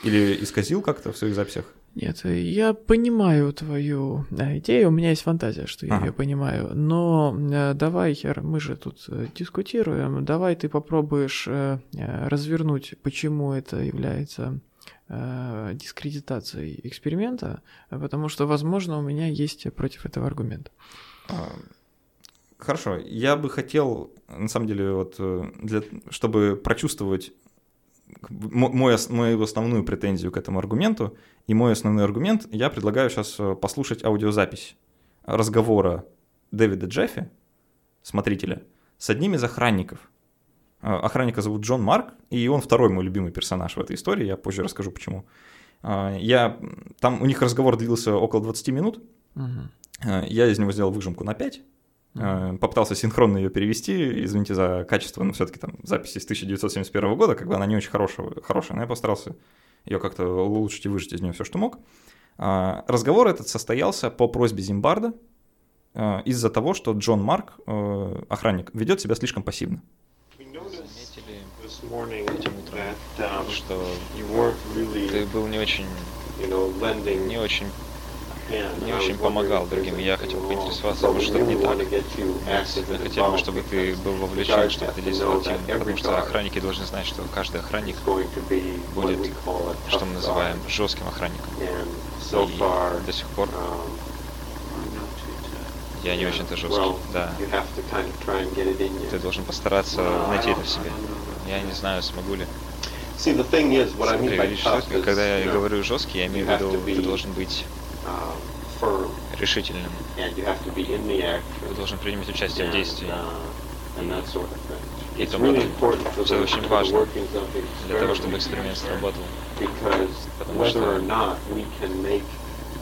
или исказил как-то в своих записях? Нет, я понимаю твою идею, у меня есть фантазия, что я Ага. ее понимаю, но э, давай, Хер, мы же тут э, дискутируем, давай ты попробуешь э, развернуть, почему это является дискредитацией эксперимента, потому что, возможно, у меня есть против этого аргумент. А, Хорошо, я бы хотел, на самом деле, вот, для, чтобы прочувствовать мой, мою основную претензию к этому аргументу, и мой основной аргумент, я предлагаю сейчас послушать аудиозапись разговора Дэвида Джеффи, смотрителя, с одним из охранников. А, Охранника зовут Джон Марк, и он второй мой любимый персонаж в этой истории, я позже расскажу почему. А, Я, там у них разговор длился около 20 минут. Э, Я из него сделал выжимку на 5. Э, Попытался синхронно ее перевести. Извините за качество, но все-таки там запись из 1971 года, как бы она не очень хорошая, хорошая но я постарался ее как-то улучшить и выжать из нее все, что мог. А, Разговор этот состоялся по просьбе Зимбарда э, из-за того, что Джон Марк, э, охранник, ведет себя слишком пассивно. Этим утром, um, что ты был не очень, не очень. Не очень помогал другим. Я хотел поинтересоваться, может что-то не так. Мы хотели бы, чтобы ты был вовлечен, чтобы ты действовал активно, потому что охранники должны знать, что каждый охранник будет, что мы называем жестким охранником. И до сих пор я не очень-то жесткий. Да, ты должен постараться найти это в себе. Я не знаю, смогу ли. Смотри, видишь, когда я говорю жесткий, я имею в виду, ты должен быть решительным, ты должен принимать участие в действии. uh. И тому подобное. the, очень важно Для того, чтобы эксперимент сработал. Потому что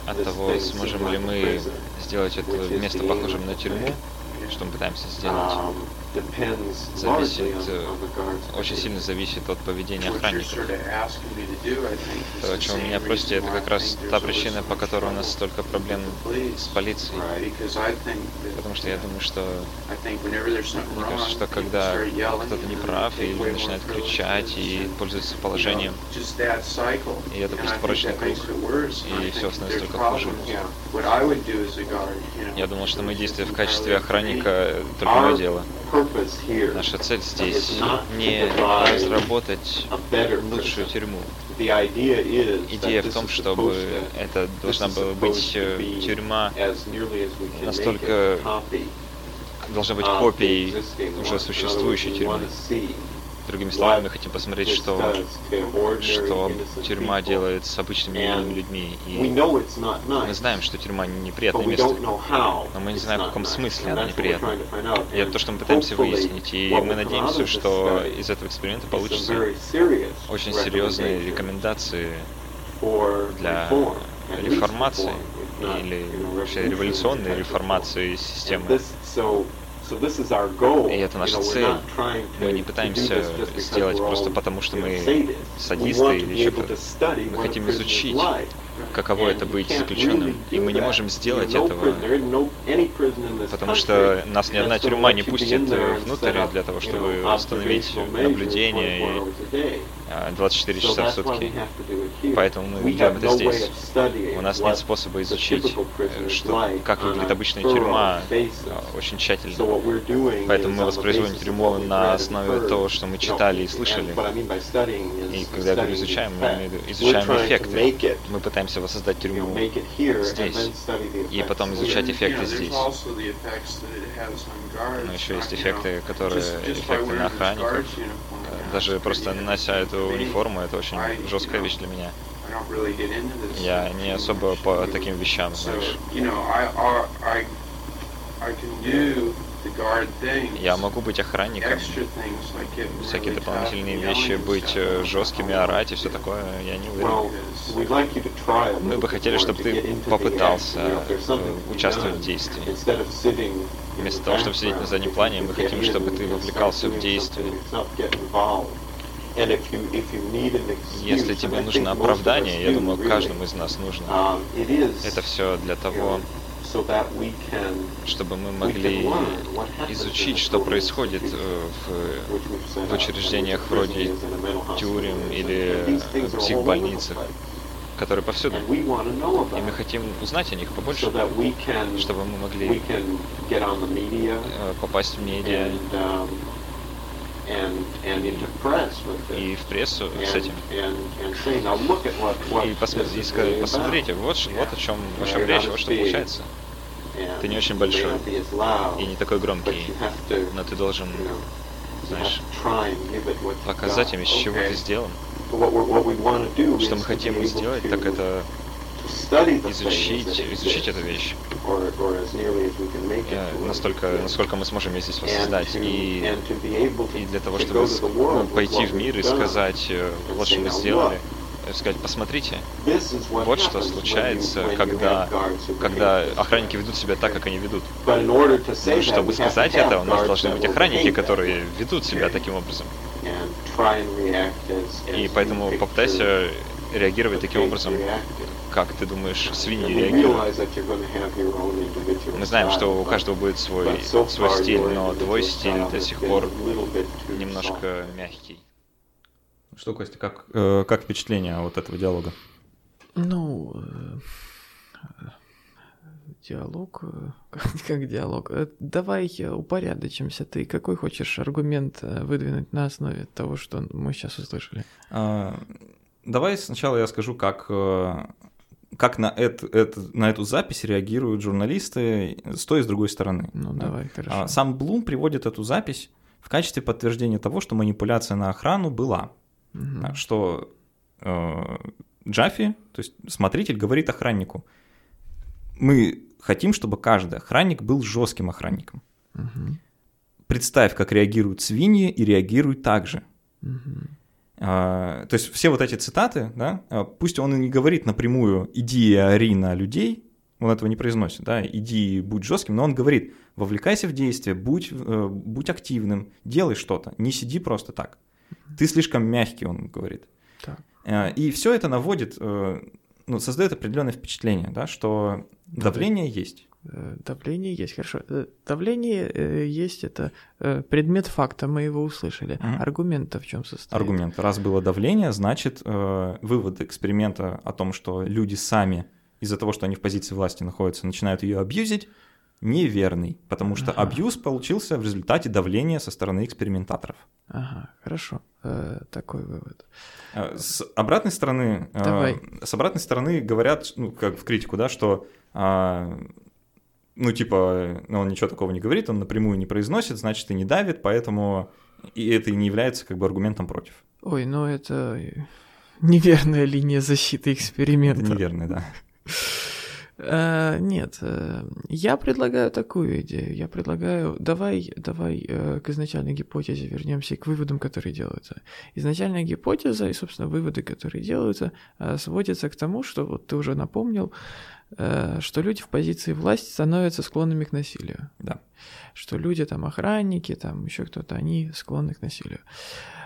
От того, сможем ли мы сделать это место похожим на тюрьму, что мы пытаемся сделать, um, зависит, э, очень сильно зависит от поведения охранников. То, о чем меня просите, это как раз та причина, по которой у нас столько проблем с полицией. Потому что я думаю, что мне кажется, что когда кто-то не прав way начинает кричать и пользуется положением. И это просто порочный круг, и think становится только хуже. я думал, что мои действия в качестве охранника только мое дело. Наша цель здесь не разработать лучшую тюрьму. Идея в том, чтобы это должна была быть э, тюрьма, настолько должна быть копией уже существующей тюрьмы. Другими словами, мы хотим посмотреть, что, что тюрьма делает с обычными людьми. И мы знаем, что тюрьма but неприятное место. Но мы не знаем, в каком смысле она неприятна. И это то, что мы пытаемся выяснить. И мы надеемся, что из этого эксперимента serious очень серьезные рекомендации для реформации или вообще революционной реформации системы. И это наша цель. Мы не пытаемся сделать просто потому, что мы садисты или study Мы хотим изучить, каково это быть заключенным. И мы не можем сделать этого, потому что нас ни одна тюрьма не пустит э, внутрь для того, чтобы установить наблюдение 24 и hours a day. а, 24 So часа в сутки. Поэтому мы делаем это здесь. У нас нет способа изучить, э, что, как выглядит обычная тюрьма а, очень тщательно. Поэтому мы воспроизводим тюрьму на основе того, что мы читали и слышали. И когда я говорю изучаем, мы изучаем эффекты. Мы пытаемся воссоздать тюрьму здесь. И потом изучать эффекты здесь. Но еще есть эффекты, которые эффекты на охранников. Э, Даже просто pretty нося эту униформу, это очень жесткая вещь для меня. Я не особо по таким вещам, знаешь. Я могу быть охранником, всякие дополнительные вещи, быть э, жесткими, орать и все такое, я не уверен. Мы бы хотели, чтобы ты попытался э, участвовать в действии. Вместо того, чтобы сидеть на заднем плане, мы хотим, чтобы ты вовлекался в действие. Если тебе нужно оправдание, я думаю, каждому из нас нужно. um, Это все для того, чтобы мы могли изучить, что происходит э, в в учреждениях вроде тюрем или психбольницах, которые повсюду. И мы хотим узнать о них побольше, чтобы мы могли э, попасть в медиа и в прессу с этим. И, сказать, посмотрите, about. вот, вот о чем, о чем речь, вот что получается. Ты не очень большой И не такой громкий, но ты должен знаешь, показать им, из чего ты сделан. Что мы хотим сделать, так это изучить, изучить эту вещь, настолько, насколько мы сможем ее здесь воссоздать. И, и для того, чтобы ну, пойти в мир и сказать, э, вот что мы "Now сделали, сказать, посмотрите, вот что случается, когда, когда охранники ведут себя так, как они ведут. Но that, чтобы сказать это, у нас должны быть охранники, которые ведут себя таким образом. И поэтому попытайся реагировать таким образом, как ты думаешь, свиньи реагируют. Мы знаем, что у каждого будет свой, свой стиль, но твой стиль до сих пор немножко мягкий. Что, Костя, как, э, как впечатление от этого диалога? Ну, э, диалог, э, как, [laughs] как диалог. Э, Давай упорядочимся. Ты какой хочешь аргумент э, выдвинуть на основе того, что мы сейчас услышали? А, Давай сначала я скажу, как, э, как на, это, это, на эту запись реагируют журналисты с той и с другой стороны. Ну, Да. давай, хорошо. А, Сам Блум приводит эту запись в качестве подтверждения того, что манипуляция на охрану была. А, Что э, Джаффи, то есть смотритель, говорит охраннику, мы хотим, чтобы каждый охранник был жестким охранником. Мгм. Представь, как реагируют свиньи, и реагируй так же. Мгм. А, то есть все вот эти цитаты, да, а, пусть он и не говорит напрямую «иди и ори на людей», он этого не произносит, да, «иди и будь жестким», но он говорит «вовлекайся в действие, будь, э, будь активным, делай что-то, не сиди просто так». Ты слишком мягкий, он говорит. Так. А, И все это наводит, э, ну, создает определенное впечатление, да, что давление есть. Э, Давление есть, хорошо. Э, Давление э, есть, это э, предмет факта, мы его услышали. Мгм. Аргумент-то в чем состоит? Аргумент. Раз было давление, значит, э, вывод эксперимента о том, что люди сами из-за того, что они в позиции власти находятся, начинают ее абьюзить, неверный, потому что Ага. абьюз получился в результате давления со стороны экспериментаторов. Ага, хорошо. Э, Такой вывод. Э, С обратной стороны, э, Давай. с обратной стороны говорят, ну, как в критику, да, что а, ну, типа, ну, он ничего такого не говорит, он напрямую не произносит, значит, и не давит, поэтому и это и не является как бы аргументом против. Ой, ну это неверная линия защиты эксперимента. неверно, да. Э, Нет, э, я предлагаю такую идею. Я предлагаю, давай, давай э, к изначальной гипотезе вернемся и к выводам, которые делаются. Изначальная гипотеза и, собственно, выводы, которые делаются, э, сводятся к тому, что вот ты уже напомнил, что люди в позиции власти становятся склонными к насилию. Да. Что люди там охранники, там еще кто-то, они склонны к насилию.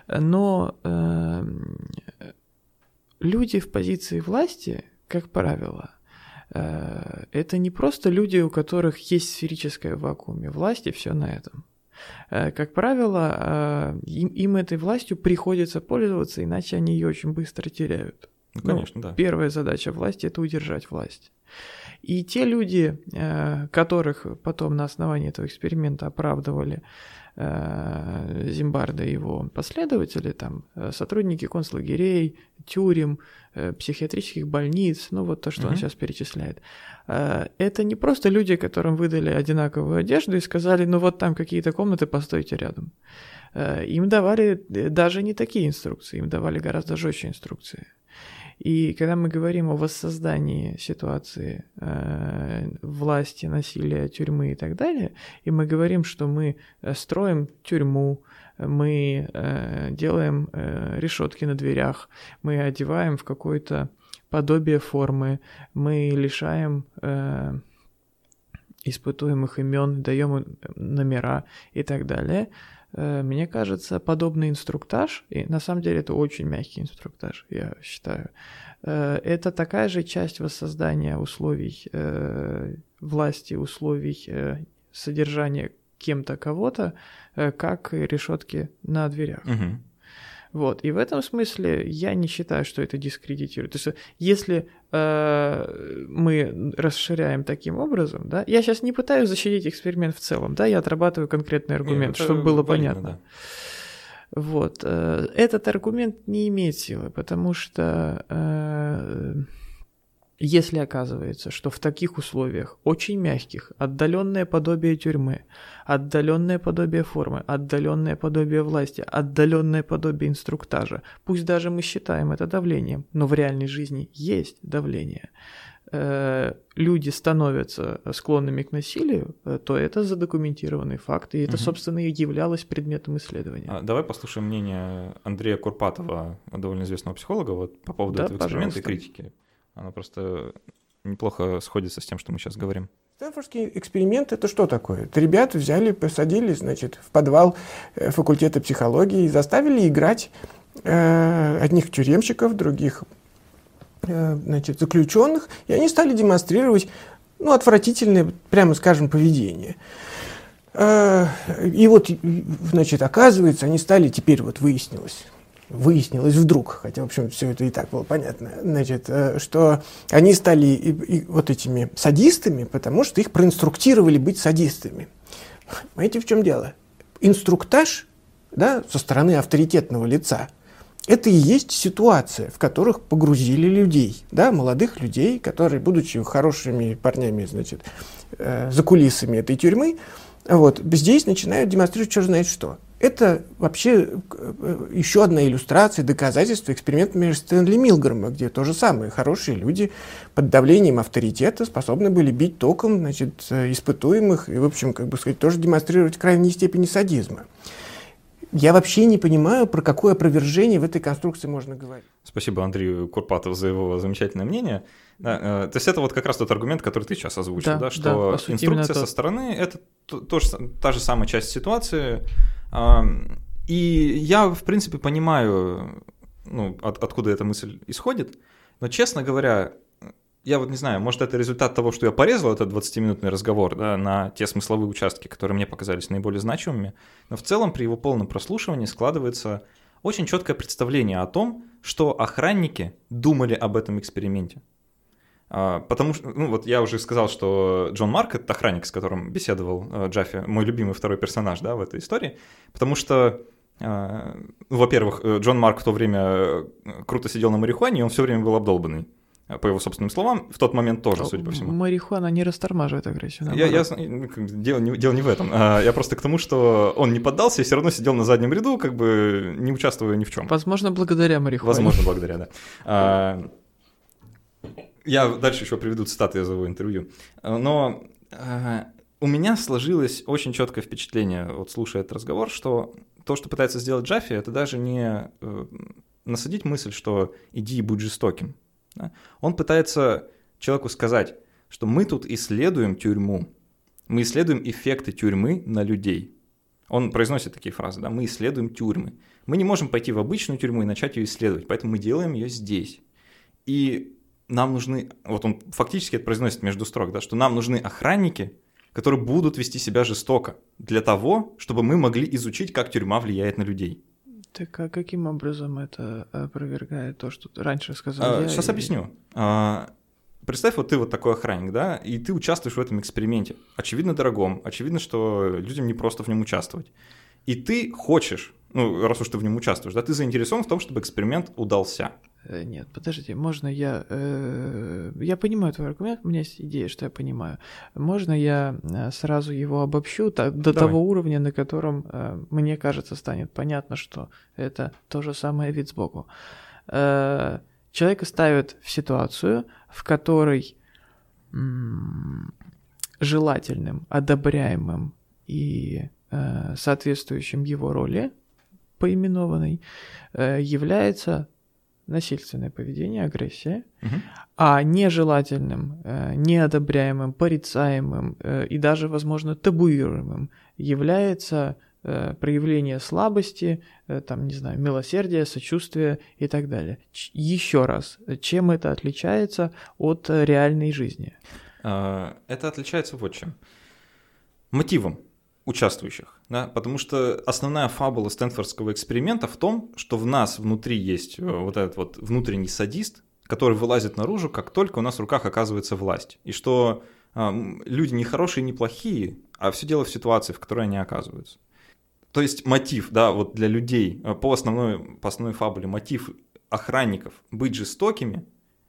Но э, люди в позиции власти, как правило, э, это не просто люди, у которых есть сферическое в вакууме власти, все на этом. Э, Как правило, э, им, им этой властью приходится пользоваться, иначе они ее очень быстро теряют. Ну, Ну, конечно, да. Первая задача власти это удержать власть. И те люди, э, которых потом на основании этого эксперимента оправдывали э, Зимбарда и его последователи, там, э, сотрудники концлагерей, тюрем, психиатрических больниц, ну вот то, что он Мгм. сейчас перечисляет. Это не просто люди, которым выдали одинаковую одежду и сказали, ну вот там какие-то комнаты, постойте рядом. Им давали даже не такие инструкции, им давали гораздо жестче инструкции. И когда мы говорим о воссоздании ситуации э, власти, насилия, тюрьмы и так далее, и мы говорим, что мы э, строим тюрьму, мы э, делаем э, решетки на дверях, мы одеваем в какое-то подобие формы, мы лишаем э, испытуемых имен, даем им номера и так далее. Э, Мне кажется, подобный инструктаж, и на самом деле это очень мягкий инструктаж, я считаю, э, это такая же часть воссоздания условий э, власти, условий содержания кем-то кого-то, как решетки на дверях. Мгм. Вот. И в этом смысле я не считаю, что это дискредитирует. То есть, если э, мы расширяем таким образом, да, я сейчас не пытаюсь защитить эксперимент в целом, да, я отрабатываю конкретный аргумент, Это чтобы было валидно, понятно. да. Вот. э, Этот аргумент не имеет силы, потому что э, если оказывается, что в таких условиях, очень мягких, отдаленное подобие тюрьмы, отдаленное подобие формы, отдаленное подобие власти, отдаленное подобие инструктажа, пусть даже мы считаем это давлением, но в реальной жизни есть давление, э, люди становятся склонными к насилию, э, то это задокументированный факт, и это, Мгм. собственно, и являлось предметом исследования. А, Давай послушаем мнение Андрея Курпатова, довольно известного психолога, вот по поводу Да, этого эксперимента и пожалуйста. критики. Оно просто неплохо сходится с тем, что мы сейчас говорим. Стэнфордский эксперимент это что такое? Это ребята взяли, посадили, значит, в подвал э, факультета психологии и заставили играть э, одних тюремщиков, других, э, значит, заключенных, и они стали демонстрировать, ну, отвратительное, прямо скажем, поведение. Э, И вот, значит, оказывается, они стали, теперь вот выяснилось, выяснилось вдруг, хотя, в общем, все это и так было понятно, значит, э, что они стали и- и вот этими садистами, потому что их проинструктировали быть садистами. Понимаете, в чем дело? Инструктаж да, со стороны авторитетного лица – это и есть ситуация, в которых погрузили людей, да, молодых людей, которые, будучи хорошими парнями, значит, э, за кулисами этой тюрьмы, вот, здесь начинают демонстрировать черт знает что. Это вообще э, еще одна иллюстрация, доказательство эксперимента между Стэнли Милгрома, где то же самое. Хорошие люди под давлением авторитета способны были бить током значит, э, испытуемых и, в общем, как бы сказать, тоже демонстрировать крайней степени садизма. Я вообще не понимаю, про какое опровержение в этой конструкции можно говорить. Спасибо Андрею Курпатову за его замечательное мнение. Да, э, то есть это вот как раз тот аргумент, который ты сейчас озвучил, Да, да, да, что по сути, инструкция со стороны это то- то та же самая часть ситуации. И я, в принципе, понимаю, ну, от- откуда эта мысль исходит, но, честно говоря, я вот не знаю, может, это результат того, что я порезал этот 20-минутный разговор да, на те смысловые участки, которые мне показались наиболее значимыми, но в целом при его полном прослушивании складывается очень четкое представление о том, что охранники думали об этом эксперименте. А, Потому что, ну вот я уже сказал, что Джон Марк, это охранник, с которым беседовал э, Джаффи, мой любимый второй персонаж, да, в этой истории, потому что, э, ну, во-первых, э, Джон Марк в то время круто сидел на марихуане, и он все время был обдолбанный, по его собственным словам, в тот момент тоже, судя по всему. Марихуана не растормаживает агрессию. Я, я, ну, дело, не, дело не в этом. А, Я просто к тому, что он не поддался и все равно сидел на заднем ряду, как бы не участвуя ни в чем. Возможно, благодаря марихуане. Возможно, благодаря, да. Я дальше еще приведу цитаты из его интервью. Но а, у меня сложилось очень четкое впечатление, вот слушая этот разговор, что то, что пытается сделать Джаффи, это даже не э, насадить мысль, что иди и будь жестоким. Он пытается человеку сказать, что мы тут исследуем тюрьму, мы исследуем эффекты тюрьмы на людей. Он произносит такие фразы, да, мы исследуем тюрьмы. Мы не можем пойти в обычную тюрьму и начать ее исследовать, поэтому мы делаем ее здесь. И нам нужны, вот он фактически это произносит между строк, да, что нам нужны охранники, которые будут вести себя жестоко для того, чтобы мы могли изучить, как тюрьма влияет на людей. Так а каким образом это опровергает то, что ты раньше сказал? я сейчас и- объясню. А, представь, вот ты вот такой охранник, да, и ты участвуешь в этом эксперименте. Очевидно дорогом, очевидно, что людям не просто в нем участвовать. И ты хочешь, ну, раз уж ты в нем участвуешь, да, ты заинтересован в том, чтобы эксперимент удался. Э, Нет, подождите, можно я... э, Я понимаю твой аргумент, у меня есть идея, что я понимаю. Можно я э, сразу его обобщу та- до Давай. того уровня, на котором, э, мне кажется, станет понятно, что это то же самое вид сбоку. Э, Человека ставят в ситуацию, в которой м, желательным, одобряемым и э, соответствующим его роли поименованной э, является насильственное поведение, агрессия, Мгм. а нежелательным, э, неодобряемым, порицаемым э, и даже, возможно, табуируемым является э, проявление слабости, там, не знаю, милосердия, сочувствия и так далее. Ч- еще раз, чем это отличается от реальной жизни? А, Это отличается вот чем. Мотивом участвующих, да, потому что основная фабула Стэнфордского эксперимента в том, что в нас внутри есть э, вот этот вот внутренний садист, который вылазит наружу, как только у нас в руках оказывается власть, и что м, люди не хорошие, не плохие, а все дело в ситуации, в которой они оказываются. То есть мотив, да, вот для людей э, по основной, по основной фабуле, мотив охранников быть жестокими,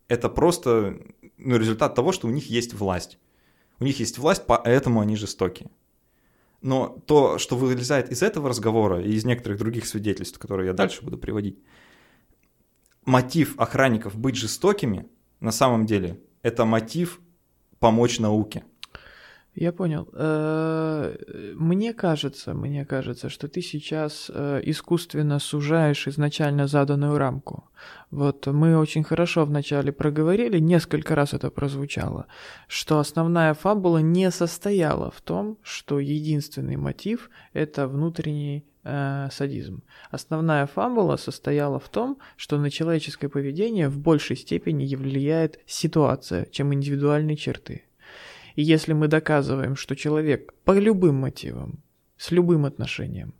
это просто ну, результат того, что у них есть власть. У них есть власть, поэтому они жестокие. Но то, что вылезает из этого разговора и из некоторых других свидетельств, которые я дальше буду приводить, мотив охранников быть жестокими, на самом деле, это мотив помочь науке. Я понял. Э, Мне кажется, мне кажется, что ты сейчас э, искусственно сужаешь изначально заданную рамку. Вот мы очень хорошо вначале проговорили, несколько раз это прозвучало, что основная фабула не состояла в том, что единственный мотив – это внутренний э, садизм. Основная фабула состояла в том, что на человеческое поведение в большей степени влияет ситуация, чем индивидуальные черты. И если мы доказываем, что человек по любым мотивам, с любым отношением,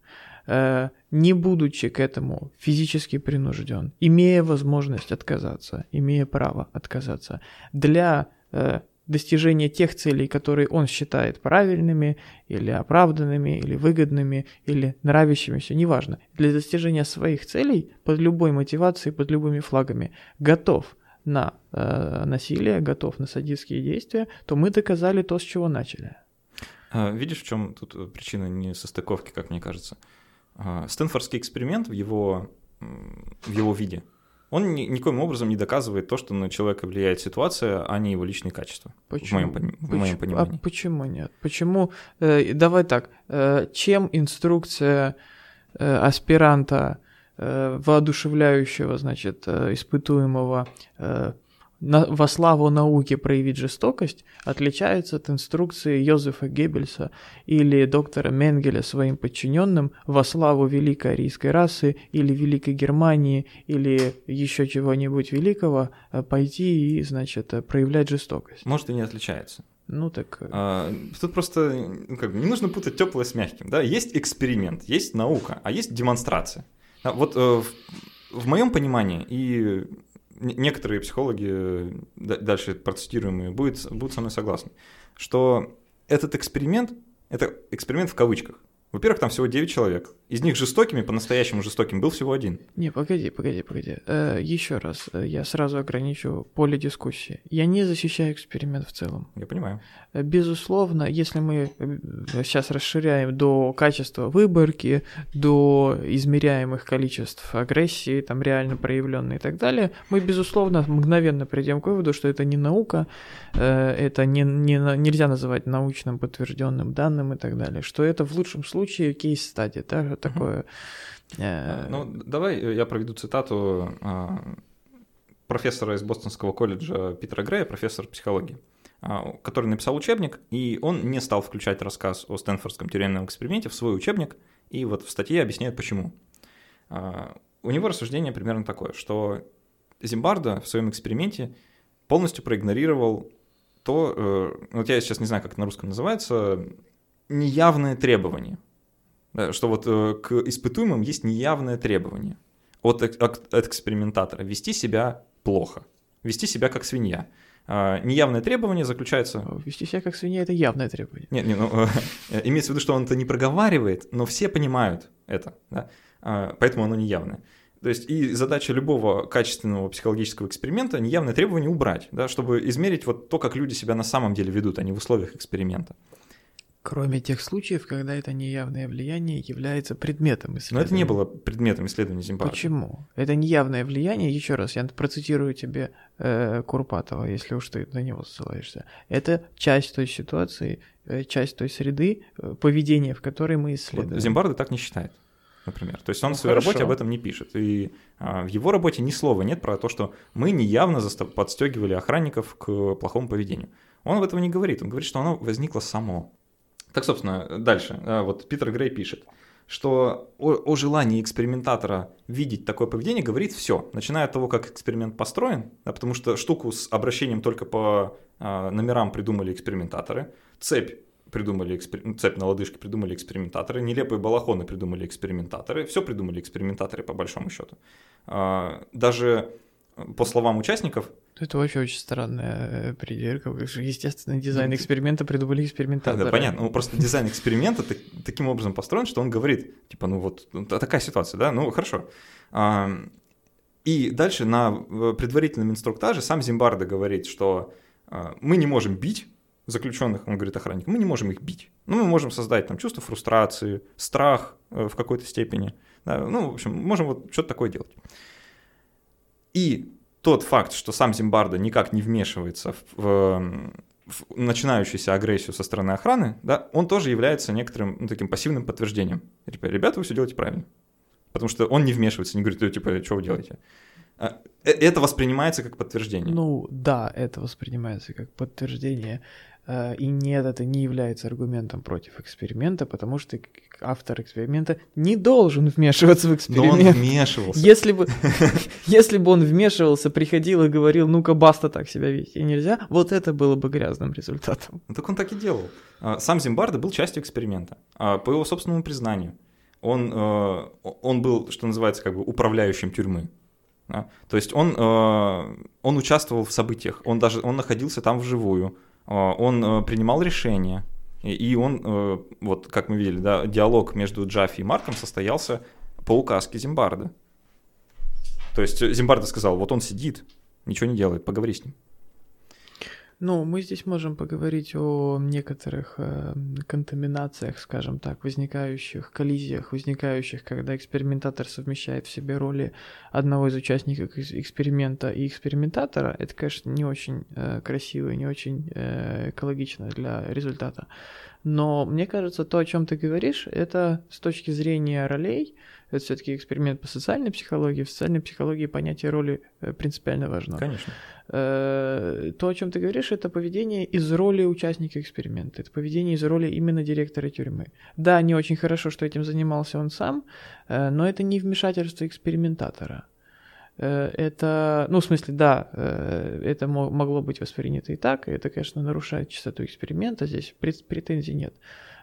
э, не будучи к этому физически принужден, имея возможность отказаться, имея право отказаться, для э, достижения тех целей, которые он считает правильными или оправданными, или выгодными, или нравящимися, неважно, для достижения своих целей под любой мотивацией, под любыми флагами, готов на э, насилие, готов на садистские действия, то мы доказали то, с чего начали. А, Видишь, в чем тут э, причина несостыковки, как мне кажется? А, Стэнфордский эксперимент в его, в его виде, он ни- никоим образом не доказывает то, что на человека влияет ситуация, а не его личные качества. В моем, в моем Почему- понимании. А почему нет? Почему? э, давай так. э, чем инструкция э, аспиранта, э, воодушевляющего, значит, э, испытуемого э, на- во славу науки проявить жестокость, отличается от инструкции Йозефа Геббельса или доктора Менгеля своим подчиненным во славу великой арийской расы или великой Германии или еще чего-нибудь великого э, пойти и, значит, э, проявлять жестокость. Может, и не отличается. Ну так... А, Тут просто ну, как бы, не нужно путать теплое с мягким. Да? Есть эксперимент, есть наука, а есть демонстрация. Да, вот э, в, в моем понимании, и не- некоторые психологи, э, да- дальше процитируемые, будут, будут со мной согласны, что этот эксперимент, это эксперимент в кавычках. Во-первых, там всего 9 человек. Из них жестокими, по-настоящему жестоким, был всего один. Не, погоди, погоди, погоди. еще раз, э, я сразу ограничу поле дискуссии. Я не защищаю эксперимент в целом. Я понимаю. Э, Безусловно, если мы э, сейчас расширяем до качества выборки, до измеряемых количеств агрессии, там реально проявленной и так далее, мы, безусловно, мгновенно придем к выводу, что это не наука, э, это не, не, нельзя называть научным подтвержденным данным и так далее, что это в лучшем случае кейс-стадия, да, такое... э, Ну, давай я проведу цитату а, профессора из Бостонского колледжа Питера Грея, профессор психологии, а, который написал учебник, и он не стал включать рассказ о Стэнфордском тюремном эксперименте в свой учебник, и вот в статье объясняет почему. А, У него рассуждение примерно такое, что Зимбардо в своем эксперименте полностью проигнорировал то, э, вот я сейчас не знаю, как это на русском называется, неявное требование. Да, Что вот э, к испытуемым есть неявное требование от, от- от экспериментатора вести себя плохо, вести себя как свинья. А, Неявное требование заключается... Вести себя как свинья – это явное требование. Нет, не, ну, э, имеется в виду, что он это не проговаривает, но все понимают это, да? А, поэтому оно неявное. То есть и задача любого качественного психологического эксперимента неявное требование убрать, да, чтобы измерить вот то, как люди себя на самом деле ведут, а не в условиях эксперимента. Кроме тех случаев, когда это неявное влияние является предметом Но исследования. это не было предметом исследования Зимбабве. Почему? Это неявное влияние, еще раз, я процитирую тебе э, Курпатова, если уж ты на него ссылаешься. Это часть той ситуации, э, часть той среды, э, поведения, в которой мы Вот исследуем. Зимбардо так не считает, например. То есть он Ну, в своей хорошо. работе об этом не пишет. И а, в его работе ни слова нет про то, что мы неявно подстегивали охранников к плохому поведению. Он об этом не говорит. Он говорит, что оно возникло само. Так, собственно, дальше. А, Вот Питер Грей пишет, что о, о желании экспериментатора видеть такое поведение говорит все, начиная от того, как эксперимент построен, да, потому что штуку с обращением только по э, номерам придумали экспериментаторы, цепь придумали экспер... Ну, цепь на лодыжке придумали экспериментаторы, нелепые балахоны придумали экспериментаторы, все придумали экспериментаторы по большому счету. Э, даже по словам участников, это вообще очень странная э, придирка. Естественно, дизайн эксперимента придумали экспериментаторы. Да, понятно. Ну, просто дизайн эксперимента так, таким образом построен, что он говорит, типа, ну вот ну, такая ситуация, да, ну хорошо. И дальше на предварительном инструктаже сам Зимбардо говорит, что а, мы не можем бить заключенных, он говорит охранник, мы не можем их бить. Ну, мы можем создать там чувство фрустрации, страх э, в какой-то степени. Да, ну, в общем, можем вот что-то такое делать. И тот факт, что сам Зимбардо никак не вмешивается в, в, в начинающуюся агрессию со стороны охраны, да, он тоже является некоторым ну, таким пассивным подтверждением. Типа, ребята, вы все делаете правильно. Потому что он не вмешивается, не говорит, типа, что вы делаете. А, э, это воспринимается как подтверждение. Ну да, это воспринимается как подтверждение. Э, и нет, это не является аргументом против эксперимента, потому что автор эксперимента не должен вмешиваться в эксперимент. Но он вмешивался. Если бы, [laughs] если бы он вмешивался, приходил и говорил, ну-ка, баста так себя вести нельзя, вот это было бы грязным результатом. Ну, так он так и делал. А, сам Зимбардо был частью эксперимента, а, по его собственному признанию. Он, э, он был, что называется, как бы управляющим тюрьмы. То есть он, э, он участвовал в событиях, он даже он находился там вживую, он э, принимал решения, и он, э, вот как мы видели, да, диалог между Джаффи и Марком состоялся по указке Зимбарды. То есть Зимбарда сказал, вот он сидит, ничего не делает, поговори с ним. Ну, мы здесь можем поговорить о некоторых э, контаминациях, скажем так, возникающих, коллизиях, возникающих, когда экспериментатор совмещает в себе роли одного из участников эксперимента и экспериментатора. Это, конечно, не очень э, красиво и не очень э, экологично для результата. Но мне кажется, то, о чем ты говоришь, это с точки зрения ролей, это все-таки эксперимент по социальной психологии. В социальной психологии понятие роли э, принципиально важно. Конечно. Э, то, о чем ты говоришь, это поведение из роли участника эксперимента. Это поведение из роли именно директора тюрьмы. Да, не очень хорошо, что этим занимался он сам, э, но это не вмешательство экспериментатора. Это, ну, в смысле, да, это могло быть воспринято и так, и это, конечно, нарушает чистоту эксперимента, здесь претензий нет.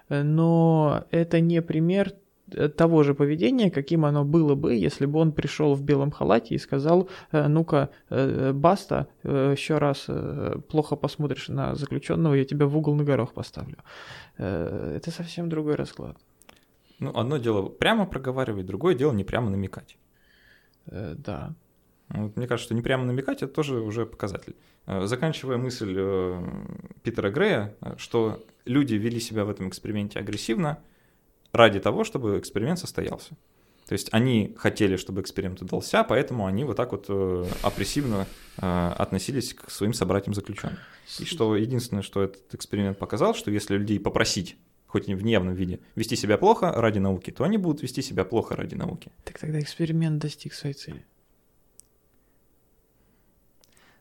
Но это не пример того же поведения, каким оно было бы, если бы он пришел в белом халате и сказал, «Э, ну-ка, э, баста, еще раз плохо посмотришь на заключенного, я тебя в угол на горох поставлю. Это совсем другой расклад. Ну, одно дело прямо проговаривать, другое дело не прямо намекать. Да. Вот, мне кажется, что не прямо намекать это тоже уже показатель. Заканчивая мысль Питера Грея, что люди вели себя в этом эксперименте агрессивно, ради того, чтобы эксперимент состоялся. То есть они хотели, чтобы эксперимент удался, поэтому они вот так вот э, опрессивно э, относились к своим собратьям заключенным. И что единственное, что этот эксперимент показал, что если людей попросить хоть и в неявном виде, вести себя плохо ради науки, то они будут вести себя плохо ради науки. Так тогда эксперимент достиг своей цели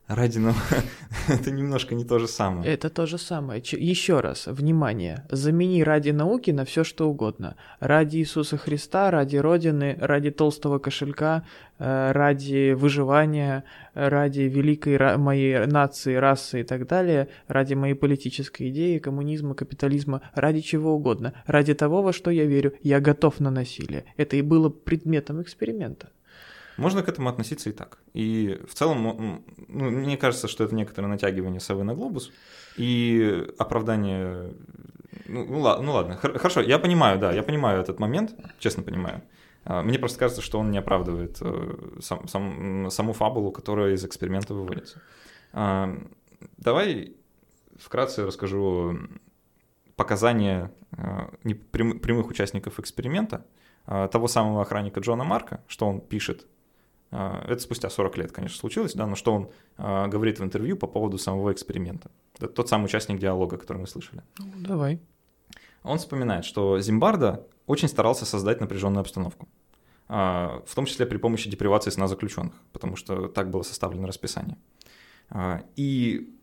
ради ну, [laughs] это немножко не то же самое. Это то же самое. Еще раз, внимание, замени ради науки на все что угодно. Ради Иисуса Христа, ради Родины, ради толстого кошелька, э, ради выживания, ради великой моей нации, расы и так далее, ради моей политической идеи, коммунизма, капитализма, ради чего угодно. Ради того, во что я верю, я готов на насилие. Это и было предметом эксперимента. Можно к этому относиться и так. И в целом, ну, мне кажется, что это некоторое натягивание совы на глобус и оправдание... Ну, ну, ладно, ну ладно, хорошо, я понимаю, да, я понимаю этот момент, честно понимаю. А, мне просто кажется, что он не оправдывает э, сам, сам, саму фабулу, которая из эксперимента выводится. А, давай вкратце расскажу показания а, прямых участников эксперимента, того самого охранника Джона Марка, что он пишет а, это спустя 40 лет, конечно, случилось, да, но что он а, говорит в интервью по поводу самого эксперимента. Это тот самый участник диалога, который мы слышали. Ну, давай. Он вспоминает, что Зимбарда очень старался создать напряженную обстановку, а, в том числе при помощи депривации сна заключенных, потому что так было составлено расписание. И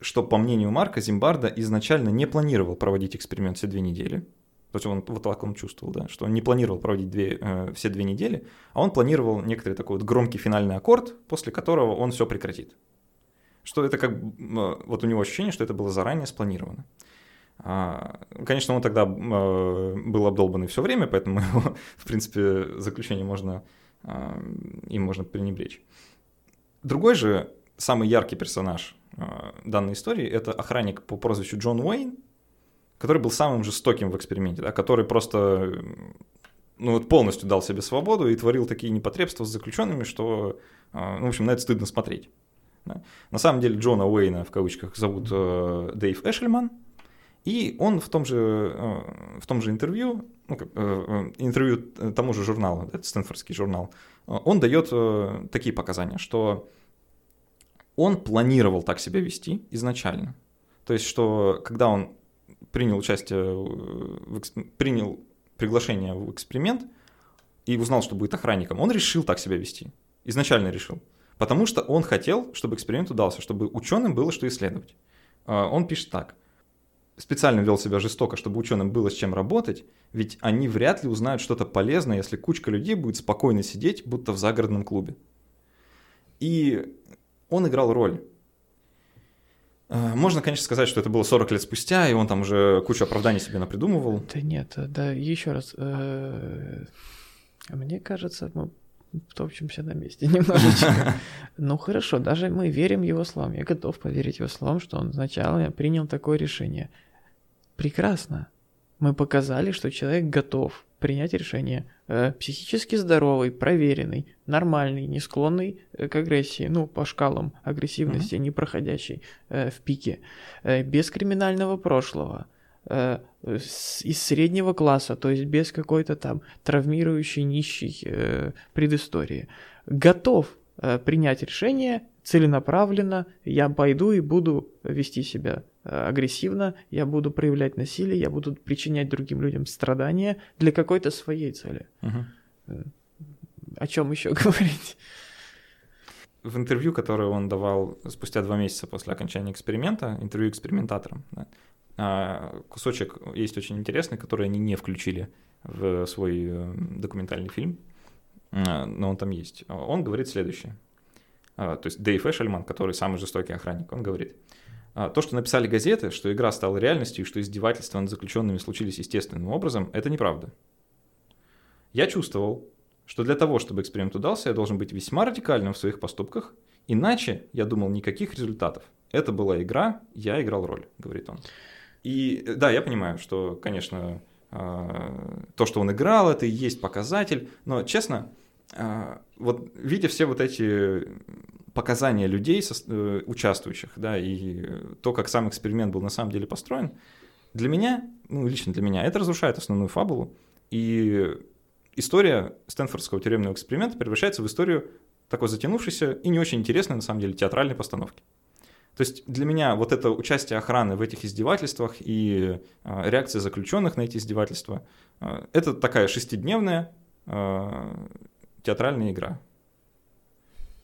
что, по мнению Марка, Зимбарда изначально не планировал проводить эксперимент все две недели, То есть он вот так он чувствовал, да, что он не планировал проводить две, э, все две недели, а он планировал некоторый такой вот громкий финальный аккорд, после которого он все прекратит. Что это как э, вот у него ощущение, что это было заранее спланировано. А, конечно, он тогда э, был обдолбанный все время, поэтому [laughs] его, в принципе, заключение можно, э, им можно пренебречь. Другой же самый яркий персонаж э, данной истории – это охранник по прозвищу Джон Уэйн, который был самым жестоким в эксперименте, да, который просто ну, вот полностью дал себе свободу и творил такие непотребства с заключенными, что, ну, в общем, на это стыдно смотреть. Да. На самом деле Джона Уэйна, в кавычках, зовут э, Дэйв Эшельман, и он в том же, э, в том же интервью, ну, как, э, интервью тому же журналу, это Стэнфордский журнал, он дает такие показания, что он планировал так себя вести изначально. То есть, что когда он принял участие, в, принял приглашение в эксперимент и узнал, что будет охранником, он решил так себя вести. Изначально решил. Потому что он хотел, чтобы эксперимент удался, чтобы ученым было что исследовать. А, он пишет так. Специально вел себя жестоко, чтобы ученым было с чем работать, ведь они вряд ли узнают что-то полезное, если кучка людей будет спокойно сидеть, будто в загородном клубе. И он играл роль. А, можно, конечно, сказать, что это было 40 лет спустя, и он там уже кучу оправданий себе напридумывал. Да нет, да еще раз. Э, мне кажется, мы топчемся на месте [laughs] немножечко. Ну хорошо, даже мы верим его словам. Я готов поверить его словам, что он сначала принял такое решение. Прекрасно. Мы показали, что человек готов принять решение. Э, психически здоровый, проверенный, нормальный, не склонный э, к агрессии, ну, по шкалам агрессивности, mm-hmm. не проходящий э, в пике, э, без криминального прошлого – э, из среднего класса, то есть без какой-то там травмирующей, нищей э, предыстории, готов э, принять решение целенаправленно, я пойду и буду вести себя агрессивно, я буду проявлять насилие, я буду причинять другим людям страдания для какой-то своей цели. Угу. О чем еще [laughs] говорить? В интервью, которое он давал спустя два месяца после окончания эксперимента, интервью экспериментаторам, да, а, кусочек есть очень интересный, который они не включили в свой э, документальный фильм, но он там есть. Он говорит следующее. А, то есть Дэйв Эшельман, который самый жестокий охранник, он говорит, то, что написали газеты, что игра стала реальностью и что издевательства над заключенными случились естественным образом, это неправда. Я чувствовал, что для того, чтобы эксперимент удался, я должен быть весьма радикальным в своих поступках, иначе, я думал, никаких результатов. Это была игра, я играл роль, говорит он. И да, я понимаю, что, конечно, а, то, что он играл, это и есть показатель, но, честно, а, вот видя все вот эти показания людей, э, участвующих, да, и то, как сам эксперимент был на самом деле построен, для меня, ну, лично для меня, это разрушает основную фабулу, и история Стэнфордского тюремного эксперимента превращается в историю такой затянувшейся и не очень интересной, на самом деле, театральной постановки. То есть для меня вот это участие охраны в этих издевательствах и э, реакция заключенных на эти издевательства, э, это такая шестидневная э, театральная игра.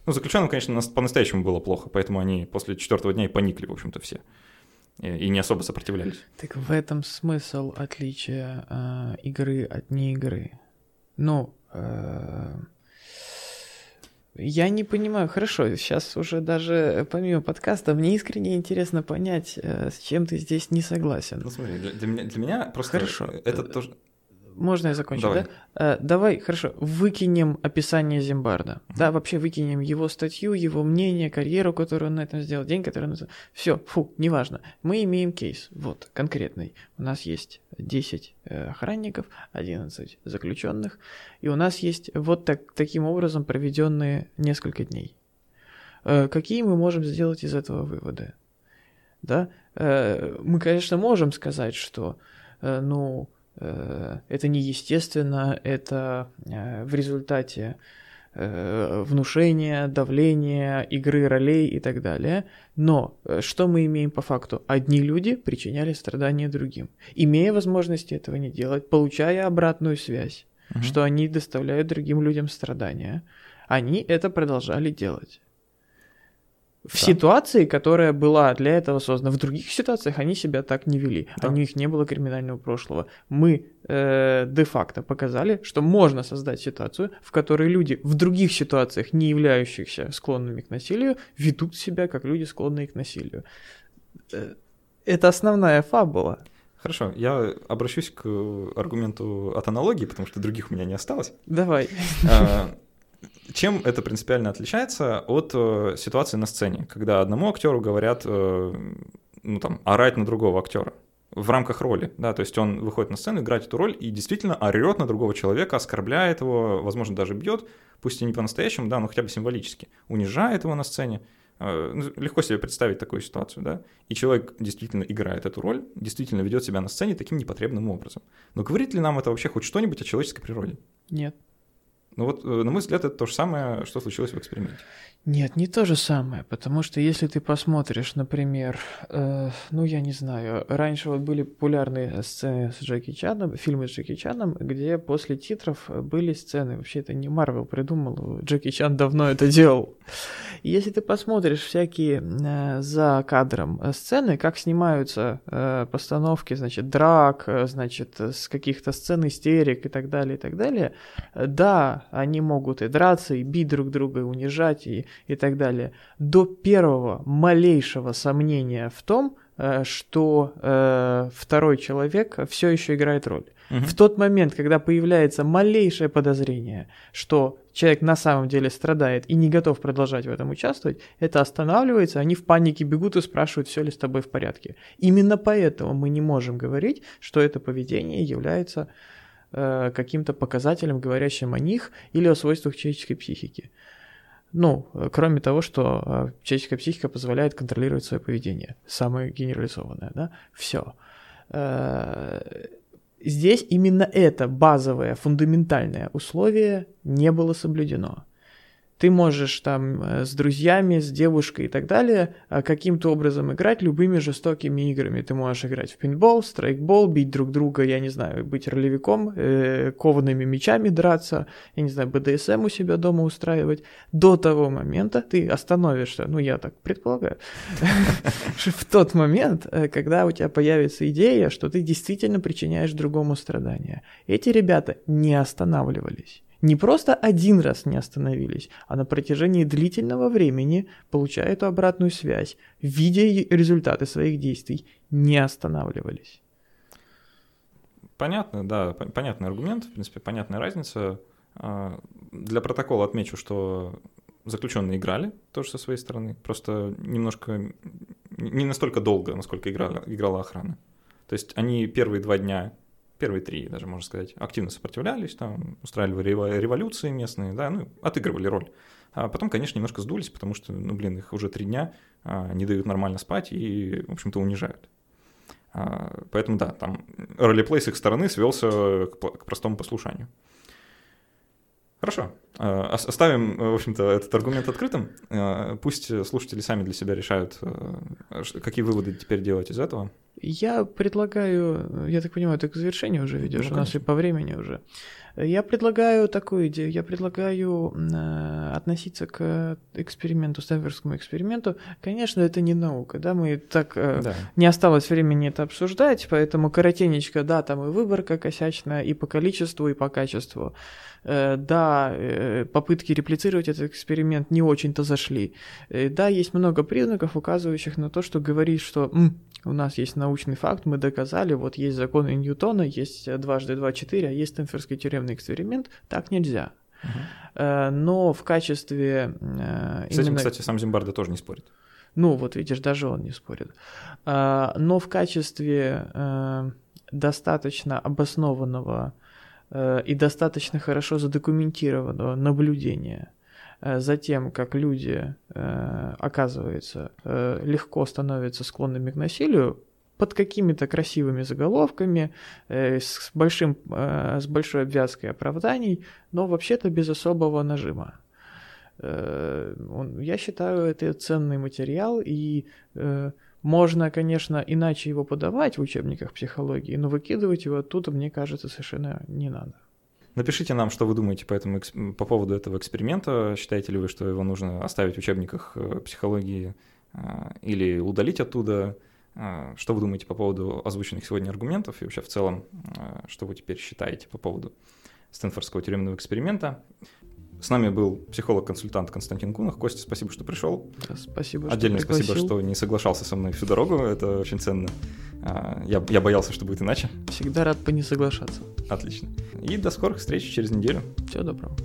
Ну, заключенным, конечно, по-настоящему было плохо, поэтому они после четвертого дня и поникли, в общем-то, все. И, не особо сопротивлялись. Так в этом смысл отличия э, игры от неигры. Ну, э, я не понимаю, хорошо, сейчас уже даже помимо подкаста, мне искренне интересно понять, э, с чем ты здесь не согласен. Ну смотри, для, для, меня, для меня просто хорошо. это тоже можно я закончу, давай. да? А, давай, хорошо, выкинем описание Зимбарда. Mm-hmm. Да, вообще выкинем его статью, его мнение, карьеру, которую он на этом сделал, день, который он... Все, фу, неважно. Мы имеем кейс, вот, конкретный. У нас есть 10 э, охранников, 11 заключенных, и у нас есть вот так, таким образом проведенные несколько дней. Э, какие мы можем сделать из этого выводы? Да, э, мы, конечно, можем сказать, что, э, ну, Э, это неестественно, это э, в результате э, внушения, давления, игры ролей и так далее. Но что мы имеем по факту? Одни люди причиняли страдания другим, имея возможность этого не делать, получая обратную связь, угу. что они доставляют другим людям страдания. Они это продолжали делать. В Да. ситуации, которая была для этого создана. В других ситуациях они себя так не вели. Да. У них не было криминального прошлого. Мы э, де-факто показали, что можно создать ситуацию, в которой люди в других ситуациях, не являющихся склонными к насилию, ведут себя как люди, склонные к насилию. Э, Это основная фабула. Хорошо, я обращусь к аргументу от аналогии, потому что других у меня не осталось. Давай. А, Чем это принципиально отличается от э, ситуации на сцене, когда одному актеру говорят, э, ну там, орать на другого актера в рамках роли, да, то есть он выходит на сцену играть эту роль и действительно орет на другого человека, оскорбляет его, возможно, даже бьет, пусть и не по-настоящему, да, но хотя бы символически, унижает его на сцене. Э, ну, Легко себе представить такую ситуацию, да, и человек действительно играет эту роль, действительно ведет себя на сцене таким непотребным образом. Но говорит ли нам это вообще хоть что-нибудь о человеческой природе? Нет. Ну вот, э, на мой взгляд, это то же самое, что случилось в эксперименте. Нет, не то же самое, потому что если ты посмотришь, например, э, ну я не знаю, раньше вот были популярные сцены с Джеки Чаном, фильмы с Джеки Чаном, где после титров были сцены, вообще это не Марвел придумал, Джеки Чан давно это делал. Если ты посмотришь всякие э, за кадром сцены, как снимаются э, постановки, значит, драк, э, значит, с каких-то сцен истерик и так далее, и так далее, да, они могут и драться, и бить друг друга, и унижать, и, и так далее. До первого малейшего сомнения в том, э, что э, второй человек все еще играет роль. В тот момент, когда появляется малейшее подозрение, что человек на самом деле страдает и не готов продолжать в этом участвовать, это останавливается, они в панике бегут и спрашивают, все ли с тобой в порядке. Именно поэтому мы не можем говорить, что это поведение является э, каким-то показателем, говорящим о них или о свойствах человеческой психики. Ну, э, кроме того, что э, человеческая психика позволяет контролировать свое поведение, самое генерализованное, да, все. Здесь именно это базовое, фундаментальное условие не было соблюдено. Ты можешь там э, с друзьями, с девушкой и так далее э, каким-то образом играть любыми жестокими играми. Ты можешь играть в пинбол, страйкбол, бить друг друга, я не знаю, быть ролевиком, э, коваными мечами драться, я не знаю, БДСМ у себя дома устраивать. До того момента ты остановишься, ну я так предполагаю, [laughs] в тот момент, когда у тебя появится идея, что ты действительно причиняешь другому страдания. Эти ребята не останавливались. Не просто один раз не остановились, а на протяжении длительного времени, получая эту обратную связь, видя результаты своих действий, не останавливались. Понятно, да, пон- понятный аргумент, в принципе, понятная разница. А, Для протокола отмечу, что заключенные играли тоже со своей стороны, просто немножко, не настолько долго, насколько играла, играла охрана. То есть они первые два дня, первые три даже, можно сказать, активно сопротивлялись, там, устраивали рево- революции местные, да, ну, отыгрывали роль. А потом, конечно, немножко сдулись, потому что, ну, блин, их уже три дня а, не дают нормально спать и, в общем-то, унижают. А, Поэтому да, там ролеплей с их стороны свелся к простому послушанию. Хорошо. Ос- Оставим, в общем-то, этот аргумент открытым. А, Пусть слушатели сами для себя решают, какие выводы теперь делать из этого. Я предлагаю, я так понимаю, ты к завершению уже ведешь, Ну, у нас и по времени уже. Я предлагаю такую идею, я предлагаю э, относиться к эксперименту, Стэнфордскому эксперименту. Конечно, это не наука, да, мы так э, Да. не осталось времени это обсуждать, поэтому коротенечко, да, там и выборка косячная, и по количеству, и по качеству. Э, Да, э, попытки реплицировать этот эксперимент не очень-то зашли. Э, Да, есть много признаков, указывающих на то, что говорит, что «М, у нас есть научный факт, мы доказали, вот есть законы Ньютона, есть дважды два четыре, а есть Стэнфордский тюремный эксперимент, так нельзя. Э, Но в качестве С этим, именно- кстати, сам Зимбарда тоже не спорит. ну, вот видишь, даже он не спорит. Но в качестве достаточно обоснованного и достаточно хорошо задокументированного наблюдения э, за тем, как люди, э, оказывается, э, легко становятся склонными к насилию, под какими-то красивыми заголовками, э, с, большим, э, с большой обвязкой оправданий, но вообще-то без особого нажима. Э, Я считаю, это ценный материал, и э, можно, конечно, иначе его подавать в учебниках психологии, но выкидывать его оттуда, мне кажется, совершенно не надо. Напишите нам, что вы думаете по, этому, по поводу этого эксперимента. Считаете ли вы, что его нужно оставить в учебниках э, психологии э, или удалить оттуда? Э, Что вы думаете по поводу озвученных сегодня аргументов и вообще в целом, что вы теперь считаете по поводу Стэнфордского тюремного эксперимента? С нами был психолог-консультант Константин Кунах. Костя, спасибо, что пришел. Да, Спасибо, Отдельное что спасибо, что не соглашался со мной всю дорогу. Это очень ценно. А, Я, я боялся, что будет иначе. Всегда рад по не соглашаться. Отлично. И до скорых встреч через неделю. Всего доброго.